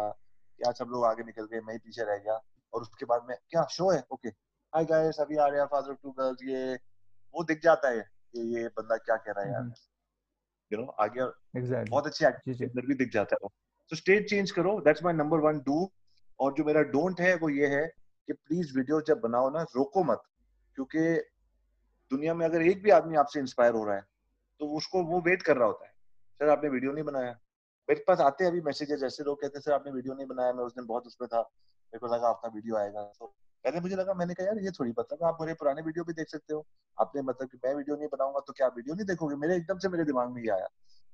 यार सब लोग आगे निकल गए मैं ही पीछे रह गया और उसके बाद में क्या शो है? ओके हाय गाइस अभी आ रहे हैं फादर ऑफ़ टू गर्ल्स ये वो दिख जाता है कि ये बंदा क्या कह रहा है यार। यू नो आगे एग्जैक्टली बहुत अच्छी एक्टिंग भी दिख जाता है। तो स्टेट चेंज करो that's my number one do और जो मेरा डोंट है वो ये है कि प्लीज़ वीडियो जब बनाओ ना रोको मत। क्योंकि दुनिया में अगर एक भी आदमी आपसे इंस्पायर हो रहा है तो उसको वो वेट कर रहा होता है। सर, आपने वीडियो नहीं बनाया। मेरे पास आते हैं अभी मैसेजेस, ऐसे लोग कहते हैं, सर, आपने वीडियो नहीं बनाया, मैं उस दिन बहुत उसमें था, मेरे को लगा आपका वीडियो आएगा। तो पहले मुझे लगा, मैंने कहा, यार, ये थोड़ी पता आप मेरे पुराने वीडियो भी देख सकते हो। आपने मतलब कि मैं वीडियो नहीं बनाऊँगा तो क्या वीडियो नहीं देखोगे? मेरे एकदम से मेरे दिमाग में ये आया।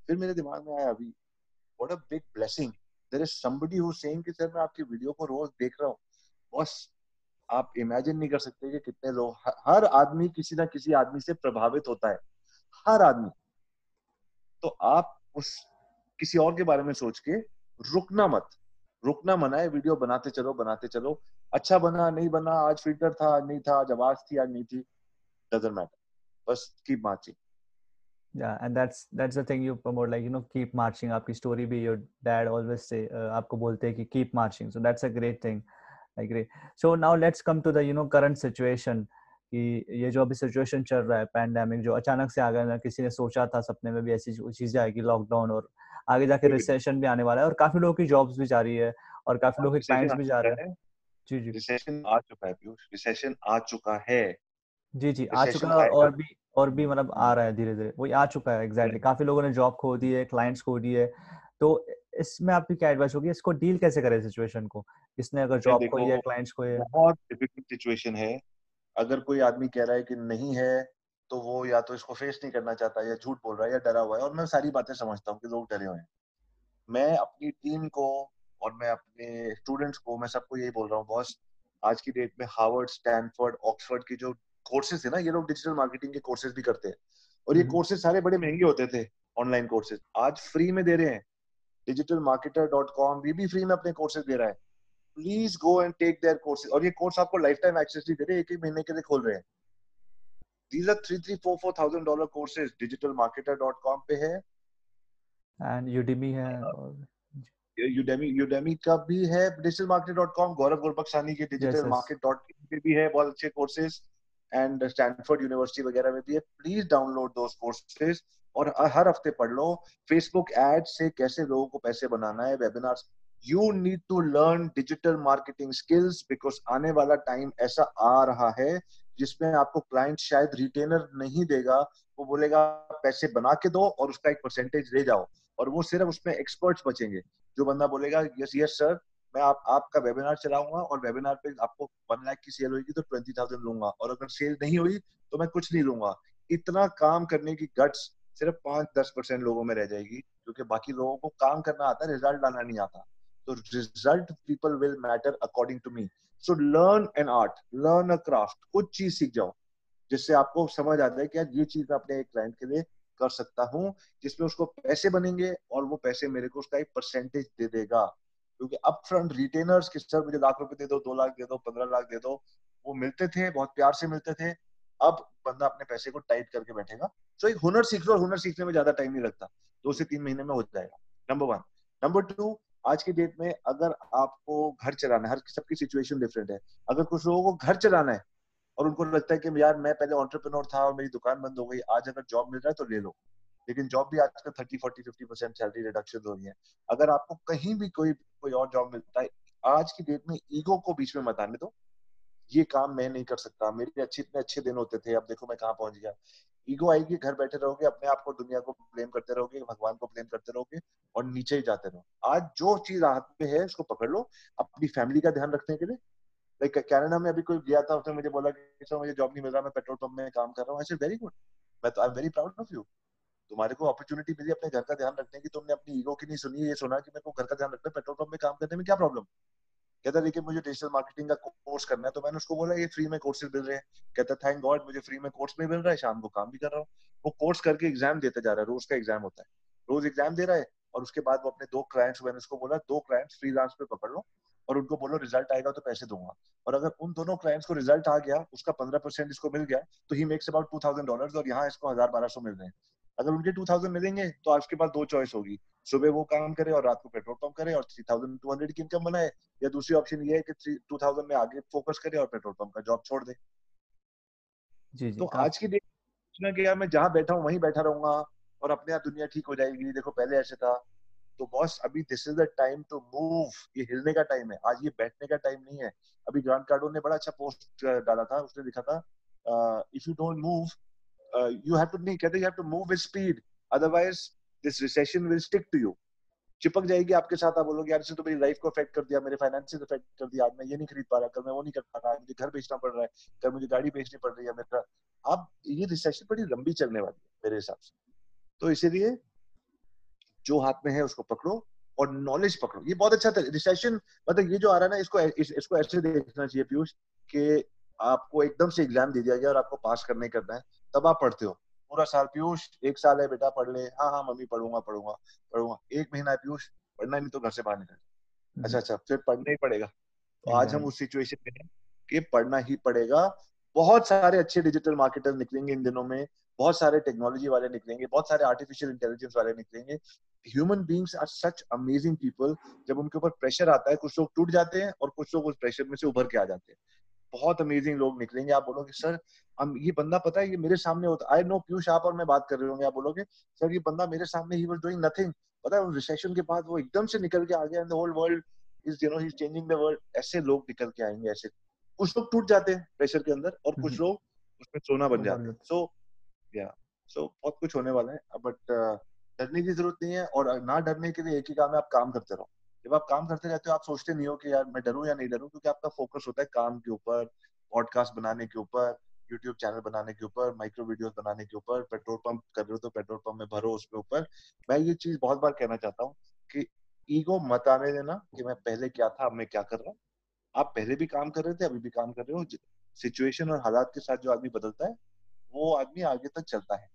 फिर मेरे दिमाग में आया अभी what a big blessing there is somebody who saying कि, सर, मैं आपकी वीडियो को रोज देख रहा हूँ। बस, आप इमेजिन नहीं कर सकते कि कितने लोग हर आदमी किसी ना किसी आदमी से प्रभावित होता है। हर आदमी। तो आप उस किसी और के बारे में सोच के रुकना मत रुकना मना है वीडियो बनाते चलो बनाते चलो अच्छा बना नहीं बना आज फ़िल्टर था नहीं था आज आवाज़ थी आज नहीं थी डजंट मैटर बस keep marching yeah and that's that's the thing you promote like you know keep marching आपकी story भी your dad always say uh, आपको बोलते हैं कि keep marching so that's a great thing like great so now let's come to the you know current situation कि ये जो अभी सिचुएशन चल रहा है पैंडेमिक जो अचानक से आ गया ना किसी ने सोचा था सपने में भी ऐसी चीज़ें आएगी लॉकडाउन और आगे जाके रिसेशन भी आने वाला है और काफ़ी लोगों की जॉब्स भी जा रही है और काफ़ी लोगों के क्लाइंट्स भी जा रहे हैं। जी जी। रिसेशन आ चुका है पीयूष। रिसेशन आ चुका है। जी जी आ चुका है और भी और भी मतलब आ रहा है धीरे धीरे वही आ चुका है एग्जैक्टली काफ़ी लोगों ने जॉब खो दी है क्लाइंट्स खो दिए तो इसमें आपकी क्या एडवाइस होगी? इसको डील कैसे करें सिचुएशन को? इसने अगर जॉब को या क्लाइंट्स को बहुत डिफ़िकल्ट सिचुएशन है। अगर कोई आदमी कह रहा है कि नहीं है तो वो या तो इसको फेस नहीं करना चाहता या झूठ बोल रहा है या डरा हुआ है। और मैं सारी बातें समझता हूँ कि लोग डरे हुए हैं। मैं अपनी टीम को और मैं अपने स्टूडेंट्स को मैं सबको यही बोल रहा हूँ बॉस आज की डेट में हार्वर्ड स्टैनफोर्ड ऑक्सफोर्ड की जो कोर्सेज है ना ये लोग डिजिटल मार्केटिंग के कोर्सेज भी करते हैं। और ये कोर्सेज हम्म। सारे बड़े महँगे होते थे ऑनलाइन कोर्सेज आज फ्री में दे रहे हैं। डिजिटल मार्केटर डॉट कॉम भी, भी फ्री में अपने कोर्सेज दे रहा है। Please go and take their courses और ये कोर्स आपको लाइफ टाइम एक्सेस भी दे रहे हैं एक एक महीने के लिए खोल रहे हैं। These are three three four four thousand dollar courses. digitalmarketer.com पे है। And udemy है udemy udemy का भी है। digitalmarketer.com गौरव गुरबख्शानी के पे भी है बहुत अच्छे एंड स्टैनफोर्ड यूनिवर्सिटी वगैरह में भी है। प्लीज़ डाउनलोड दोस कोर्सेज और हर हफ़्ते पढ़ लो। फेसबुक एड से कैसे लोगों को पैसे बनाना है webinars you need to learn digital marketing skills because आने वाला टाइम ऐसा आ रहा है जिसमें आपको क्लाइंट शायद रिटेनर नहीं देगा। वो बोलेगा, पैसे बना के दो और उसका एक परसेंटेज ले जाओ। और वो सिर्फ़ उसमें एक्सपर्ट्स बचेंगे। जो बंदा बोलेगा यस यस सर मैं आप, आपका वेबिनार चलाऊँगा और वेबिनार पे आपको वन लाख की सेल होगी तो ट्वेंटी थाउज़ेंड लूँगा। और अगर सेल नहीं हुई तो मैं कुछ नहीं लूँगा। इतना काम करने की गट्स सिर्फ़ पाँच दस परसेंट लोगों में रह जाएगी, क्योंकि बाकी लोगों को काम करना आता है रिज़ल्ट लाना नहीं आता। तो result people will matter according to me so learn an art learn a craft कुछ चीज़ सीख जाओ, जिससे आपको समझ आता है कि यार ये चीज़ मैं अपने एक क्लाइंट के लिए कर सकता हूँ, जिसमें उसको पैसे बनेंगे और वो पैसे मेरे को उसका एक परसेंटेज दे देगा। क्योंकि अप फ्रंट रिटेनर्स के सर मुझे लाख रुपए दे दो दो लाख दे दो, पंद्रह लाख दे दो, वो मिलते थे, बहुत प्यार से मिलते थे। अब बंदा अपने पैसे को टाइट करके बैठेगा। तो एक हुनर सीख लो और हुनर सीखने में ज़्यादा टाइम नहीं लगता। दो से तीन महीने में हो जाएगा। नंबर वन नंबर टू आज की डेट में अगर आपको घर चलाना है, हर सबकी सिचुएशन डिफरेंट है। अगर कुछ लोगों को घर चलाना है और उनको लगता है कि यार मैं पहले ऑन्टरप्रेन्योर था और मेरी दुकान बंद हो गई, आज अगर जॉब मिल रहा है तो ले लो। लेकिन जॉब भी आजकल thirty forty fifty percent salary reduction हो रही है। अगर आपको कहीं भी कोई कोई और जॉब मिलता है, आज की डेट में ईगो को बीच में मत आने दो। ये काम मैं नहीं कर सकता। मेरे अच्छे, इतने अच्छे दिन होते थे, अब देखो मैं कहाँ पहुँच गया। ईगो आएगी, घर बैठे रहोगे, अपने आप को दुनिया को ब्लेम करते रहोगे, भगवान को ब्लेम करते रहोगे और नीचे ही जाते रहो। आज जो चीज़ हाथ में है, उसको पकड़ लो, अपनी फैमिली का ध्यान रखने के लिए। लाइक कैनेडा में अभी कोई गया था, उसने मुझे बोला कि सर, मुझे जॉब नहीं मिल रहा, मैं पेट्रोल पंप में काम कर रहा हूँ। ऐसे वेरी गुड मैं तो I am very proud of you तुम्हारे को अपॉर्चुनिटी मिली अपने घर का ध्यान रखने की, तुमने अपनी ईगो की नहीं सुनी, ये सुना कि मेरे को घर का ध्यान रखना पेट्रोल पंप में काम करने में क्या प्रॉब्लम कहता देखिए, मुझे डिजिटल मार्केटिंग का कोर्स करना है। तो मैंने उसको बोला, ये फ्री में कोर्सेज मिल रहे हैं। कहता थैंक गॉड मुझे फ्री में कोर्स में मिल रहा है। शाम को काम भी कर रहा हूँ। वो कोर्स करके एग्ज़ाम देते जा रहा है। रोज का एग्ज़ाम होता है। रोज एग्ज़ाम दे रहा है और उसके बाद वो अपने दो क्लाइंट्स मैंने उसको बोला, दो क्लाइंट्स फ्री लांस पे पकड़ लो और उनको बोलो रिज़ल्ट आएगा तो पैसे दूँगा। और अगर उन दोनों क्लाइंट्स को रिज़ल्ट आ गया, उसका पंद्रह परसेंट इसको मिल गया तो he makes about two thousand dollar और यहाँ इसको हज़ार बारह सौ मिल रहे हैं। अगर उनके टू थाउज़ेंड मिलेंगे तो आपके पास दो चॉइस होगी। सुबह वो काम करे और रात को पेट्रोल पंप करे और थ्री थाउज़ेंड टू हंड्रेड की इनकम बनाए। या दूसरी ऑप्शन ये है कि थ्री टू थाउज़ेंड में आगे फोकस करे और पेट्रोल पंप का जॉब छोड़ दे। जी जी तो आज की डेट में कि यार मैं जहाँ बैठा हूँ वहीं बैठा रहूँगा और अपने आप दुनिया ठीक हो जाएगी। देखो पहले ऐसे था। तो बॉस अभी this is the time to move ये हिलने का टाइम है। आज ये बैठने का टाइम नहीं है। अभी ग्रांड कार्डो ने बड़ा अच्छा पोस्ट डाला था। उसने लिखा था if you don't move you have to नहीं कहते you have to move with speed otherwise this recession will stick to you चिपक जाएगी आपके साथ आप बोलोगे यार इसने तो मेरी लाइफ को अफेक्ट कर दिया मेरे फाइनेंशियल अफेक्ट कर दिया आज मैं ये नहीं खरीद पा रहा कल मैं वो नहीं कर पा रहा मुझे घर बेचना पड़ रहा है कल मुझे गाड़ी बेचनी पड़ रही है मेरा अब ये रिसेशन बड़ी लंबी चलने वाली है मेरे हिसाब से। तो इसीलिए जो हाथ में है उसको पकड़ो और नॉलेज पकड़ो। ये बहुत अच्छा था। रिसेशन मतलब ये जो आ रहा है ना इसको इस, इसको ऐसे देखना चाहिए पीयूष कि आपको एकदम से एग्ज़ाम दे दिया गया और आपको पास करने करना है। तब आप पढ़ते हो। पूरा साल पीयूष एक साल है बेटा पढ़ ले हाँ हाँ मम्मी पढ़ूँगा पढ़ूँगा पढ़ूँगा। एक महीना है पीयूष पढ़ना नहीं तो घर से बाहर निकल हम्म। अच्छा अच्छा फिर पढ़ना ही पड़ेगा। तो आज हम उस सिचुएशन में हैं कि पढ़ना ही पड़ेगा। बहुत सारे अच्छे डिजिटल मार्केटर निकलेंगे इन दिनों में। बहुत सारे टेक्नोलॉजी वाले निकलेंगे बहुत सारे आर्टिफिशियल इंटेलिजेंस वाले निकलेंगे। Human beings are such amazing people जब उनके ऊपर प्रेशर आता है कुछ लोग टूट जाते हैं और कुछ लोग उस प्रेशर में से उभर के आ जाते हैं। बहुत अमेजिंग लोग निकलेंगे। आप बोलोगे सर हम ये बंदा पता है ये मेरे सामने होता आई नो पीयूष आप और मैं बात कर रहे होंगे। आप बोलोगे सर ये बंदा मेरे सामने ही वाज डूइंग नथिंग पता है रिसेशन के बाद वो एकदम से निकल के आ गया in the whole world is you know he is changing the world ऐसे लोग निकल के आएँगे ऐसे। कुछ लोग टूट जाते हैं प्रेशर के अंदर और कुछ लोग उसमें सोना बन जाते हैं। सो या सो बहुत कुछ होने वाला है बट डरने की ज़रूरत नहीं है और ना डरने के लिए एक ही काम है आप काम करते रहो। जब आप काम करते रहते हो, आप सोचते नहीं हो कि यार मैं डरूं या नहीं डरूं, क्योंकि आपका फोकस होता है काम के ऊपर पॉडकास्ट बनाने के ऊपर यूट्यूब चैनल बनाने के ऊपर माइक्रो वीडियोस बनाने के ऊपर पेट्रोल पंप कर रहे हो तो पेट्रोल पंप में भरो उसके ऊपर। मैं ये चीज़ बहुत बार कहना चाहता हूँ कि ईगो मत आने देना कि मैं पहले क्या था, अब मैं क्या कर रहा हूँ। आप पहले भी काम कर रहे थे, अभी भी काम कर रहे हो। सिचुएशन और हालात के साथ जो आदमी बदलता है, वो आदमी आगे तक चलता है।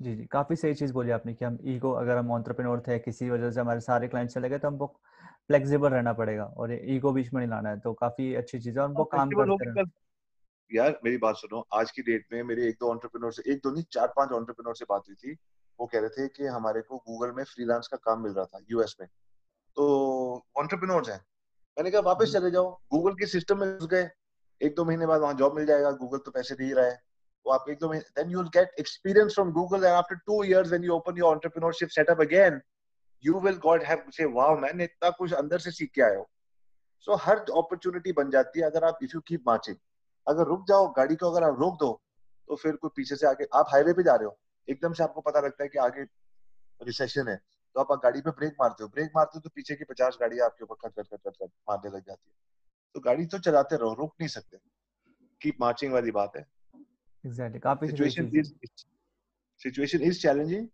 जी जी। काफ़ी सही चीज़ बोली आपने कि हम ईगो अगर हम ऑन्टरप्रेन्योर थे किसी वजह से हमारे सारे क्लाइंट चले गए तो हमको फ्लेक्सिबल रहना पड़ेगा और ईगो बीच में नहीं लाना है तो काफ़ी अच्छी चीज़ है और हमको हाँ, काम करते यार मेरी बात सुनो आज की डेट में मेरे एक दो ऑन्टरप्रेन्योर से एक दो नहीं चार पाँच ऑन्टरप्रेन्योर से बात हुई थी। वो कह रहे थे कि हमारे को गूगल में फ्रीलांस का काम मिल रहा था यूएस में। तो ऑन्टरप्रेन्योर्स हैं। मैंने कहा वापस हम्म। चले जाओ गूगल के सिस्टम में घुस गए। एक दो महीने बाद वहाँ जॉब मिल जाएगा गूगल तो पैसे दे ही रहा है। वो आप एक दो महीने then you will get experience from Google and after two years when you open your entrepreneurship setup again you will got have say wow man इतना कुछ अंदर से सीख के आए हो. सो so, हर अपॉर्चुनिटी बन जाती है अगर आप इफ़ यू कीप मार्चिंग अगर रुक जाओ गाड़ी को अगर आप रोक दो तो फिर कोई पीछे से आगे आप हाईवे पे जा रहे हो एकदम से आपको पता लगता है कि आगे रिसेशन है तो आप गाड़ी पे ब्रेक मारते हो। ब्रेक मारते हो तो पीछे की पचास गाड़ी आपके ऊपर खट खट खट खट मारने लग जाती है। तो गाड़ी तो चलाते रहो रुक नहीं सकते। कीप मार्चिंग वाली बात है। एग्जैक्टली काफ़ी situation is situation is challenging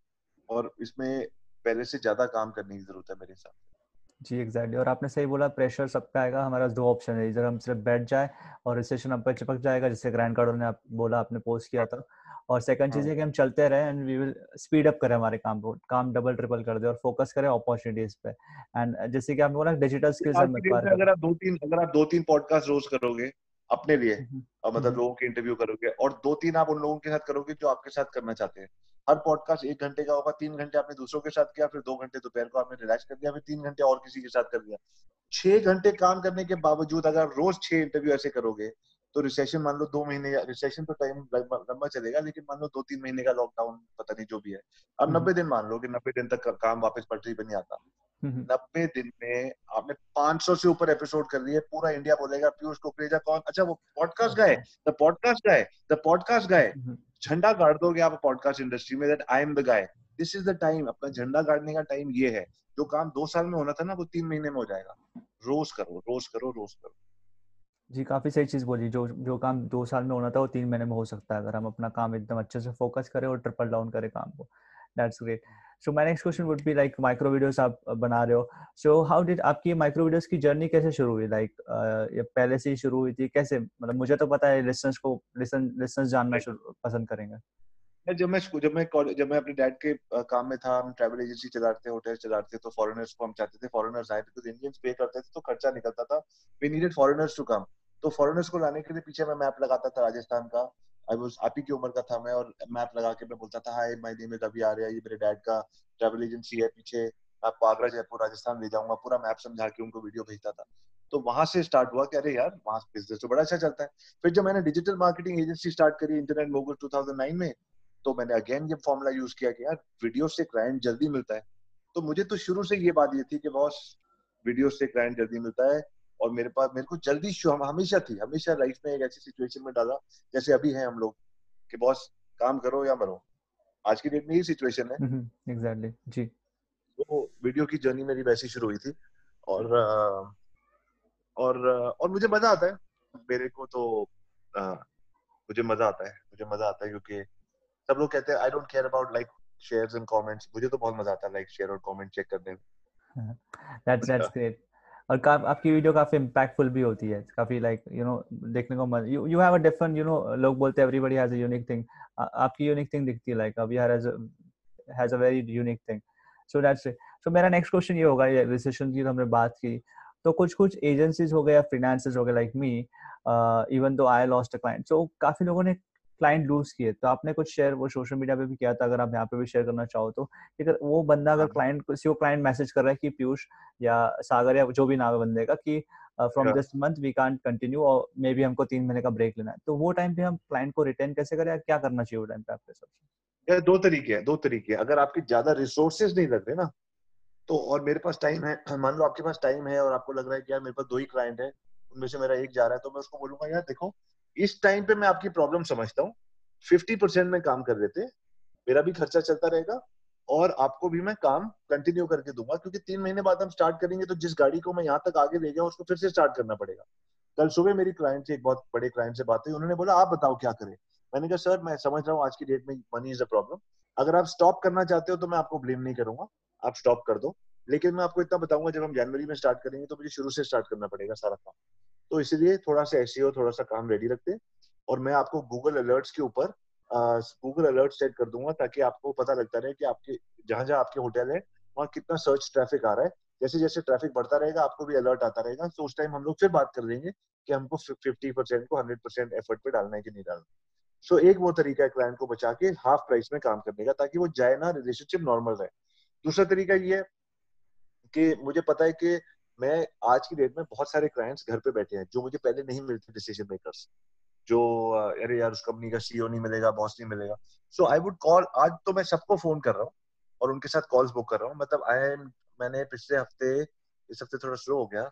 और इसमें पहले से ज़्यादा काम करने की ज़रूरत है मेरे हिसाब से। जी एग्जैक्टली और आपने सही बोला प्रेशर सब पे आएगा हमारा दो ऑप्शन है। इधर हम सिर्फ़ बैठ जाए और रिसेशन हम पे चिपक जाएगा जिससे ग्रैंड कार्डो ने आप बोला आपने पोस्ट किया था। और सेकंड चीज़ है हाँ। कि हम चलते रहे and we will speed up करें हमारे काम को। काम डबल ट्रिपल कर दे और फोकस करें अपॉर्चुनिटीज़ पे। एंड जैसे कि आपने बोला डिजिटल स्किल्स हम अगर आप दो तीन अगर आप दो तीन पॉडकास्ट रोज करोगे अपने लिए और मतलब लोगों के इंटरव्यू करोगे और दो तीन आप उन लोगों के साथ करोगे जो आपके साथ करना चाहते हैं। हर पॉडकास्ट एक घंटे का होगा तीन घंटे आपने दूसरों के साथ किया फिर दो घंटे दोपहर को आपने रिलैक्स कर दिया फिर तीन घंटे और किसी के साथ कर दिया। छह घंटे काम करने के बावजूद अगर रोज छह इंटरव्यू ऐसे करोगे तो रिसेशन मान लो दो महीने रिसेशन तो टाइम लंबा चलेगा लेकिन मान लो दो तीन महीने का लॉकडाउन पता नहीं जो भी है। अब हम्म। नब्बे दिन मान लो कि नब्बे दिन तक काम वापस पटरी पर नहीं आता। हम्म, हम्म। नब्बे दिन में आपने 500 से ऊपर एपिसोड कर लिए पूरा इंडिया बोलेगा पीयूष कुकरेजा कौन? अच्छा वो podcast guy the podcast guy the podcast guy झंडा गाड़ दोगे आप पॉडकास्ट इंडस्ट्री में that I am the guy this is the time अपना झंडा गाड़ने का टाइम ये है। जो काम दो साल में होना था ना वो तीन महीने में हो जाएगा। रोज करो रोज करो रोज करो। जी काफ़ी सही चीज़ बोली। जो जो काम दो साल में होना था वो तीन महीने में हो सकता है। अगर हम अपना काम एकदम अच्छे से फोकस करें और ट्रिपल डाउन करें काम को। That's great so my next question would be like micro videos आप बना रहे हो। सो हाउ डिड आपकी माइक्रो वीडियोस की जर्नी कैसे शुरू हुई? Like, uh, ये पहले से ही शुरू हुई थी कैसे? मतलब मुझे तो पता है लिसनर्स को लिसन लिसनर्स जानना पसंद करेंगे। जब मैं जब मैं जब मैं अपने डैड के काम में था हम ट्रैवल एजेंसी चलाते होटल चलाते तो फॉरेनर्स को हम चाहते थे फॉरेनर्स आए बिकॉज़ इंडियंस पे करते थे तो खर्चा निकलता था। We needed foreigners to come तो फॉरेनर्स को लाने के लिए पीछे मैं मैप लगाता था राजस्थान का। आई वाज आप ही की उम्र का था, मैं और मैप लगा के मैं बोलता था, हाय माय नेम इज़ रहा है ये मेरे डैड का ट्रैवल एजेंसी है, पीछे आपको आगरा, जयपुर, राजस्थान ले जाऊँगा, पूरा मैप समझा के उनको वीडियो भेजता था। तो वहाँ से स्टार्ट हुआ कि, अरे यार, वहाँ बिज़नेस तो बड़ा अच्छा चलता है। फिर जब मैंने डिजिटल मार्केटिंग एजेंसी स्टार्ट करी इंटरनेट मोगल 2009 में तो मैंने अगेन ये फॉर्मूला यूज़ किया कि, यार वीडियो से क्लाइंट जल्दी मिलता है। तो मुझे तो शुरू से ये बात ये थी कि बॉस वीडियो से क्लाइंट जल्दी मिलता है और मेरे पास मेरे को जल्दी शो हम हमेशा थी हमेशा लाइफ में एक ऐसी सिचुएशन में डाला जैसे अभी है हम लोग कि बॉस काम करो या मरो। आज की डेट में ये सिचुएशन है। एग्जैक्टली हम्म, exactly, जी। तो वीडियो की जर्नी मेरी वैसी शुरू हुई थी। और और और मुझे मज़ा आता है। मेरे को तो आ, मुझे मज़ा आता है मुझे मज़ा आता है क्योंकि सब लोग कहते हैं I don't care about like shares and comments मुझे तो बहुत मज़ा आता है लाइक शेयर और कमेंट चेक करने में। दैट्स दैट्स ग्रेट और का, आपकी वीडियो काफ़ी इम्पैक्टफुल भी होती है काफ़ी लाइक यू नो देखने को मत you have a different you know लोग बोलते हैं everybody has a unique thing आपकी यूनिक थिंग दिखती है लाइक अभी has a very unique thing so that's so मेरा नेक्स्ट क्वेश्चन ये होगा रिसेशन की तो हमने बात की. तो कुछ कुछ एजेंसीज हो गए या फिनेंसेस हो गए like me even though I lost a client so काफ़ी लोगों ने क्लाइंट लूज किए तो आपने कुछ शेयर वो सोशल मीडिया पे भी किया था अगर आप यहाँ पे भी शेयर करना चाहो तो? अगर वो बंदा अगर क्लाइंट हाँ। किसी को क्लाइंट मैसेज कर रहा है कि पीयूष या सागर या जो भी नाम है बंदे का कि from this month we can't continue और मे बी हमको तीन महीने का ब्रेक लेना है। तो वो टाइम पे हम क्लाइंट को रिटेन कैसे करें क्या करना चाहिए वो टाइम पे आपके सबसे दो तरीके हैं दो तरीके अगर आपके ज़्यादा रिसोर्सेज नहीं लगते ना तो और मेरे पास टाइम है मान लो आपके पास टाइम है और आपको लग रहा है कि यार मेरे पास दो ही क्लाइंट है उनमें से मेरा एक जा रहा है तो मैं उसको बोलूँगा यार देखो इस टाइम पे मैं आपकी प्रॉब्लम समझता हूँ। फिफ्टी परसेंट में काम कर लेते मेरा भी खर्चा चलता रहेगा और आपको भी मैं काम कंटिन्यू करके दूँगा, क्योंकि तीन महीने बाद हम स्टार्ट करेंगे तो जिस गाड़ी को मैं यहाँ तक आगे ले गया उसको फिर से स्टार्ट करना पड़ेगा। कल सुबह मेरी क्लाइंट से एक बहुत बड़े क्लाइंट से बात हुई। उन्होंने बोला, आप बताओ क्या करें? मैंने कहा, सर, मैं समझ रहा हूँ आज की डेट में मनी इज़ अ प्रॉब्लम अगर आप स्टॉप करना चाहते हो तो मैं आपको ब्लेम नहीं करूँगा। आप स्टॉप कर दो। लेकिन मैं आपको इतना बताऊँगा, जब हम जनवरी में स्टार्ट करेंगे तो मुझे शुरू से स्टार्ट करना पड़ेगा सारा काम. तो इसलिए थोड़ा सा एस थोड़ा सा काम रेडी रखते और मैं आपको गूगल अलर्ट्स के ऊपर गूगल अलर्ट सेट कर दूँगा ताकि आपको पता लगता रहे कि आपके जहाँ जहाँ आपके होटल है वहाँ कितना सर्च ट्रैफ़िक आ रहा है। जैसे जैसे ट्रैफ़िक बढ़ता रहेगा आपको भी अलर्ट आता रहेगा। तो उस टाइम हम लोग फिर बात कर लेंगे कि हमको फिफ्टी परसेंट को हंड्रेड परसेंट एफर्ट पे डालना है कि नहीं डालना सो so, एक वो तरीका है क्लाइंट को बचा के हाफ़ प्राइस में काम करने का ताकि वो जाए ना रिलेशनशिप नॉर्मल रहे। दूसरा तरीका ये है कि मुझे पता है कि मैं आज की डेट में बहुत सारे क्लाइंट्स घर पे बैठे हैं, जो मुझे पहले नहीं मिलते डिसीज़न मेकर्स जो अरे यार उस कंपनी का सीईओ नहीं मिलेगा बॉस नहीं मिलेगा। सो आई वुड कॉल आज तो मैं सबको फ़ोन कर रहा हूँ और उनके साथ कॉल्स बुक कर रहा हूँ। मतलब आई एम मैंने पिछले हफ़्ते, इस हफ़्ते थोड़ा स्लो हो गया।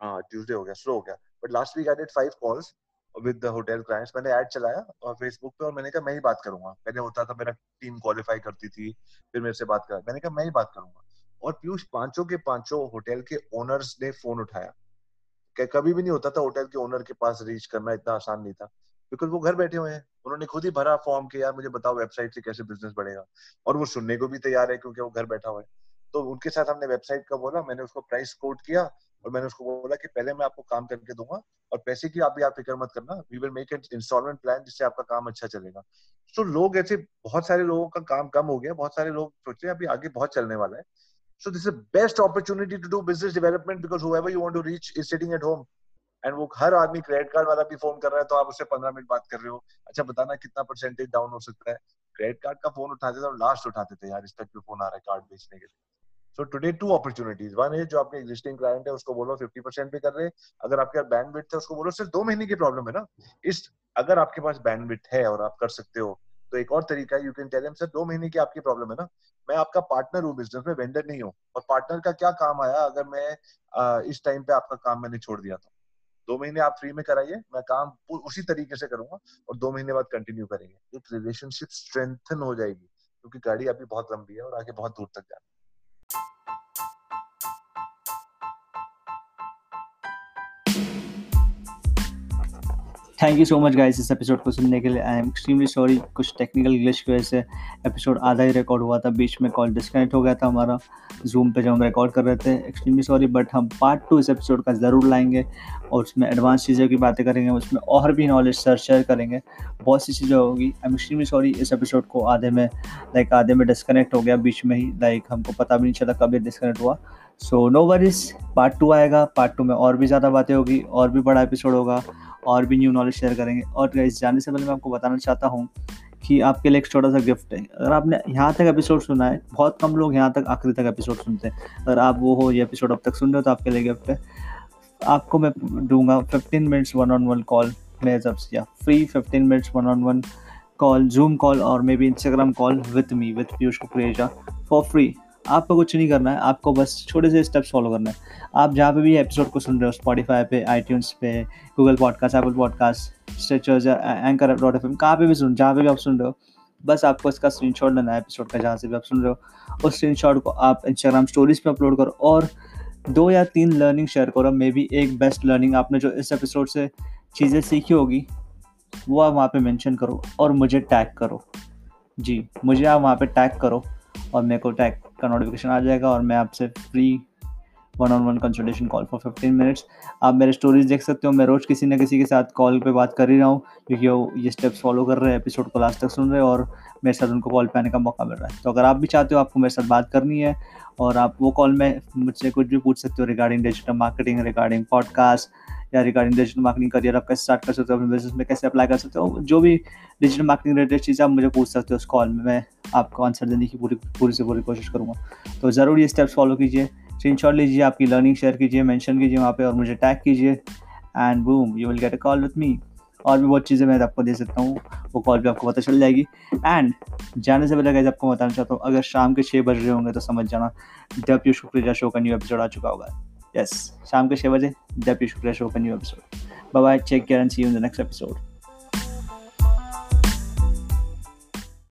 हाँ ट्यूसडे हो गया स्लो हो गया। But last week I did five calls with the hotel clients मैंने ऐड चलाया और फेसबुक पे और मैंने कहा, मैं ही बात करूँगा। पहले होता था, मेरा टीम क्वालिफाई करती थी, फिर मेरे से बात कर, मैंने कहा, मैं ही बात करूँगा। और पीयूष पाँचों के पाँचों होटल के ओनर्स ने फ़ोन उठाया। कभी भी नहीं होता था होटल के ओनर के पास रीच करना, इतना आसान नहीं था। बिकॉज़ वो घर बैठे हुए हैं। उन्होंने खुद ही भरा फॉर्म के, यार, मुझे बताओ वेबसाइट से कैसे बिज़नेस बढ़ेगा? और वो सुनने को भी तैयार है क्योंकि वो घर बैठा हुआ है। तो उनके साथ हमने वेबसाइट का बोला, मैंने उसको प्राइस कोट किया और मैंने उसको बोला कि पहले मैं आपको काम करके दूँगा और पैसे की आप भी आप फ़िक्र मत करना we will make an instalment plan जिससे आपका काम अच्छा चलेगा। तो लोग ऐसे, बहुत सारे लोगों का काम कम हो गया, बहुत सारे लोग सोच रहे हैं, अभी आगे बहुत चलने वाला है। So this is the best opportunity to do business development because whoever you want to reach is sitting at home. And वो हर आदमी क्रेडिट कार्ड वाला भी फ़ोन कर रहा है तो आप उससे पंद्रह मिनट बात कर रहे हो। अच्छा बताना कितना परसेंटेज डाउन हो सकता है? क्रेडिट कार्ड का फ़ोन उठाते थे और लास्ट उठाते थे, यार, इस तक भी फ़ोन आ रहा है कार्ड बेचने के लिए। So today two opportunities one है जो आपके एग्जिस्टिंग क्लाइंट है, उसको बोलो फिफ्टी परसेंट भी कर रहे अगर आपके पास बैंड है, उसको बोलो, सिर्फ़ दो महीने की प्रॉब्लम है ना। इस, अगर आपके पास बैंड है और आप कर सकते हो तो एक और तरीका है यू कैन टेल सर, दो महीने की आपकी प्रॉब्लम है ना। मैं आपका पार्टनर हूँ बिज़नेस में वेंडर नहीं हूँ। और पार्टनर का क्या काम आया अगर मैं इस टाइम पे आपका काम मैंने छोड़ दिया था? दो महीने आप फ्री में कराइए, मैं काम उसी तरीके से करूँगा और दो महीने बाद कंटिन्यू करेंगे। एक रिलेशनशिप स्ट्रेंथन हो जाएगी, क्योंकि गाड़ी अभी बहुत लंबी है और आगे बहुत दूर तक जाना thank you so much guys इस एपिसोड को सुनने के लिए। आई एम एक्सट्रीमली सॉरी कुछ टेक्निकल ग्लिच की वजह से एपिसोड आधा ही रिकॉर्ड हुआ था। बीच में कॉल डिस्कनेक्ट हो गया था हमारा। जूम पे जब हम रिकॉर्ड कर रहे थे एक्सट्रीमली सॉरी बट हम पार्ट टू इस एपिसोड का ज़रूर लाएँगे और उसमें एडवांस चीज़ों की बातें करेंगे, उसमें और भी नॉलेज सर शेयर करेंगे। बहुत सी चीज़ें होगी। आई एम एक्सट्रीमली सॉरी इस एपिसोड को आधे में लाइक आधे में डिस्कनेक्ट हो गया। बीच में ही लाइक हमको पता भी नहीं चला कब ये डिस्कनेक्ट हुआ। So no worries part two आएगा। पार्ट टू में और भी ज़्यादा बातें होगी, और भी बड़ा एपिसोड होगा। और भी न्यू नॉलेज शेयर करेंगे। और इस जाने से पहले मैं आपको बताना चाहता हूँ कि आपके लिए एक छोटा सा गिफ्ट है। अगर आपने यहाँ तक एपिसोड सुना है, बहुत कम लोग यहाँ तक आखिरी तक एपिसोड सुनते हैं। अगर आप वो हो, ये एपिसोड अब तक सुन रहे हो तो आपके लिए गिफ्ट है। आपको मैं दूँगा fifteen minutes one on one call मेरे जब से, या free fifteen minutes one on one call Zoom call और maybe Instagram call with me with Piyush Kukreja for free आपको कुछ नहीं करना है, आपको बस छोटे से स्टेप्स फॉलो करना है। आप जहाँ पे भी एपिसोड को सुन रहे हो स्पॉटीफाई पे आई पे Google podcast Apple podcast Stitchers Anchor dot F M कहाँ पे भी सुन, जहाँ पे भी आप सुन रहे हो, बस आपको इसका स्क्रीन शॉट लेना है एपिसोड का, जहाँ से भी आप सुन रहे हो। उस स्क्रीन शॉट को आप इंस्टाग्राम स्टोरीज पे अपलोड करो और दो या तीन लर्निंग शेयर करो। मे बी एक बेस्ट लर्निंग आपने जो इस एपिसोड से चीज़ें सीखी होगी, वो आप वहाँ पे मेंशन करो और मुझे टैग करो। जी, मुझे आप वहाँ पे टैग करो और मेरे को टैग का नोटिफिकेशन आ जाएगा और मैं आपसे free one on one consultation call for fifteen minutes आप मेरे स्टोरीज देख सकते हो, मैं रोज़ किसी न किसी के साथ कॉल पे बात कर ही रहा हूँ, क्योंकि वो ये स्टेप्स फॉलो कर रहे हैं एपिसोड को लास्ट तक सुन रहे हैं और मेरे साथ उनको कॉल पे आने का मौका मिल रहा है। तो अगर आप भी चाहते हो, आपको मेरे साथ बात करनी है और आप वो कॉल में मुझसे कुछ भी पूछ सकते हो regarding digital marketing regarding podcast या रिगार्डिंग डिजिटल मार्केटिंग करियर आप कैसे स्टार्ट कर सकते हो अपने बिज़नेस में, कैसे अप्लाई कर सकते हो, जो भी डिजिटल मार्केटिंग रिलेटेड चीज़ आप मुझे पूछ सकते हो उस कॉल में, मैं आपको आंसर देने की पूरी पूरी से पूरी कोशिश करूँगा। तो ज़रूर ये स्टेप्स फॉलो कीजिए स्क्रीन लीजिए, आपकी लर्निंग शेयर कीजिए मैंशन कीजिए वहाँ पर और मुझे टैग कीजिए and boom you will get a call with me और भी बहुत चीज़ें मैं आपको दे सकता हूँ, वो कॉल भी आपको पता चल जाएगी। एंड जाने से पहले आपको बताना चाहता हूँ, अगर शाम के छः बज रहे होंगे तो समझ जाना, जब यू शुक्रिया शो का न्यू एपिसोड आ चुका होगा। यस शाम के छः बजे, जब यू शुक्रिया शो का new episode bye take care and see you in the next episode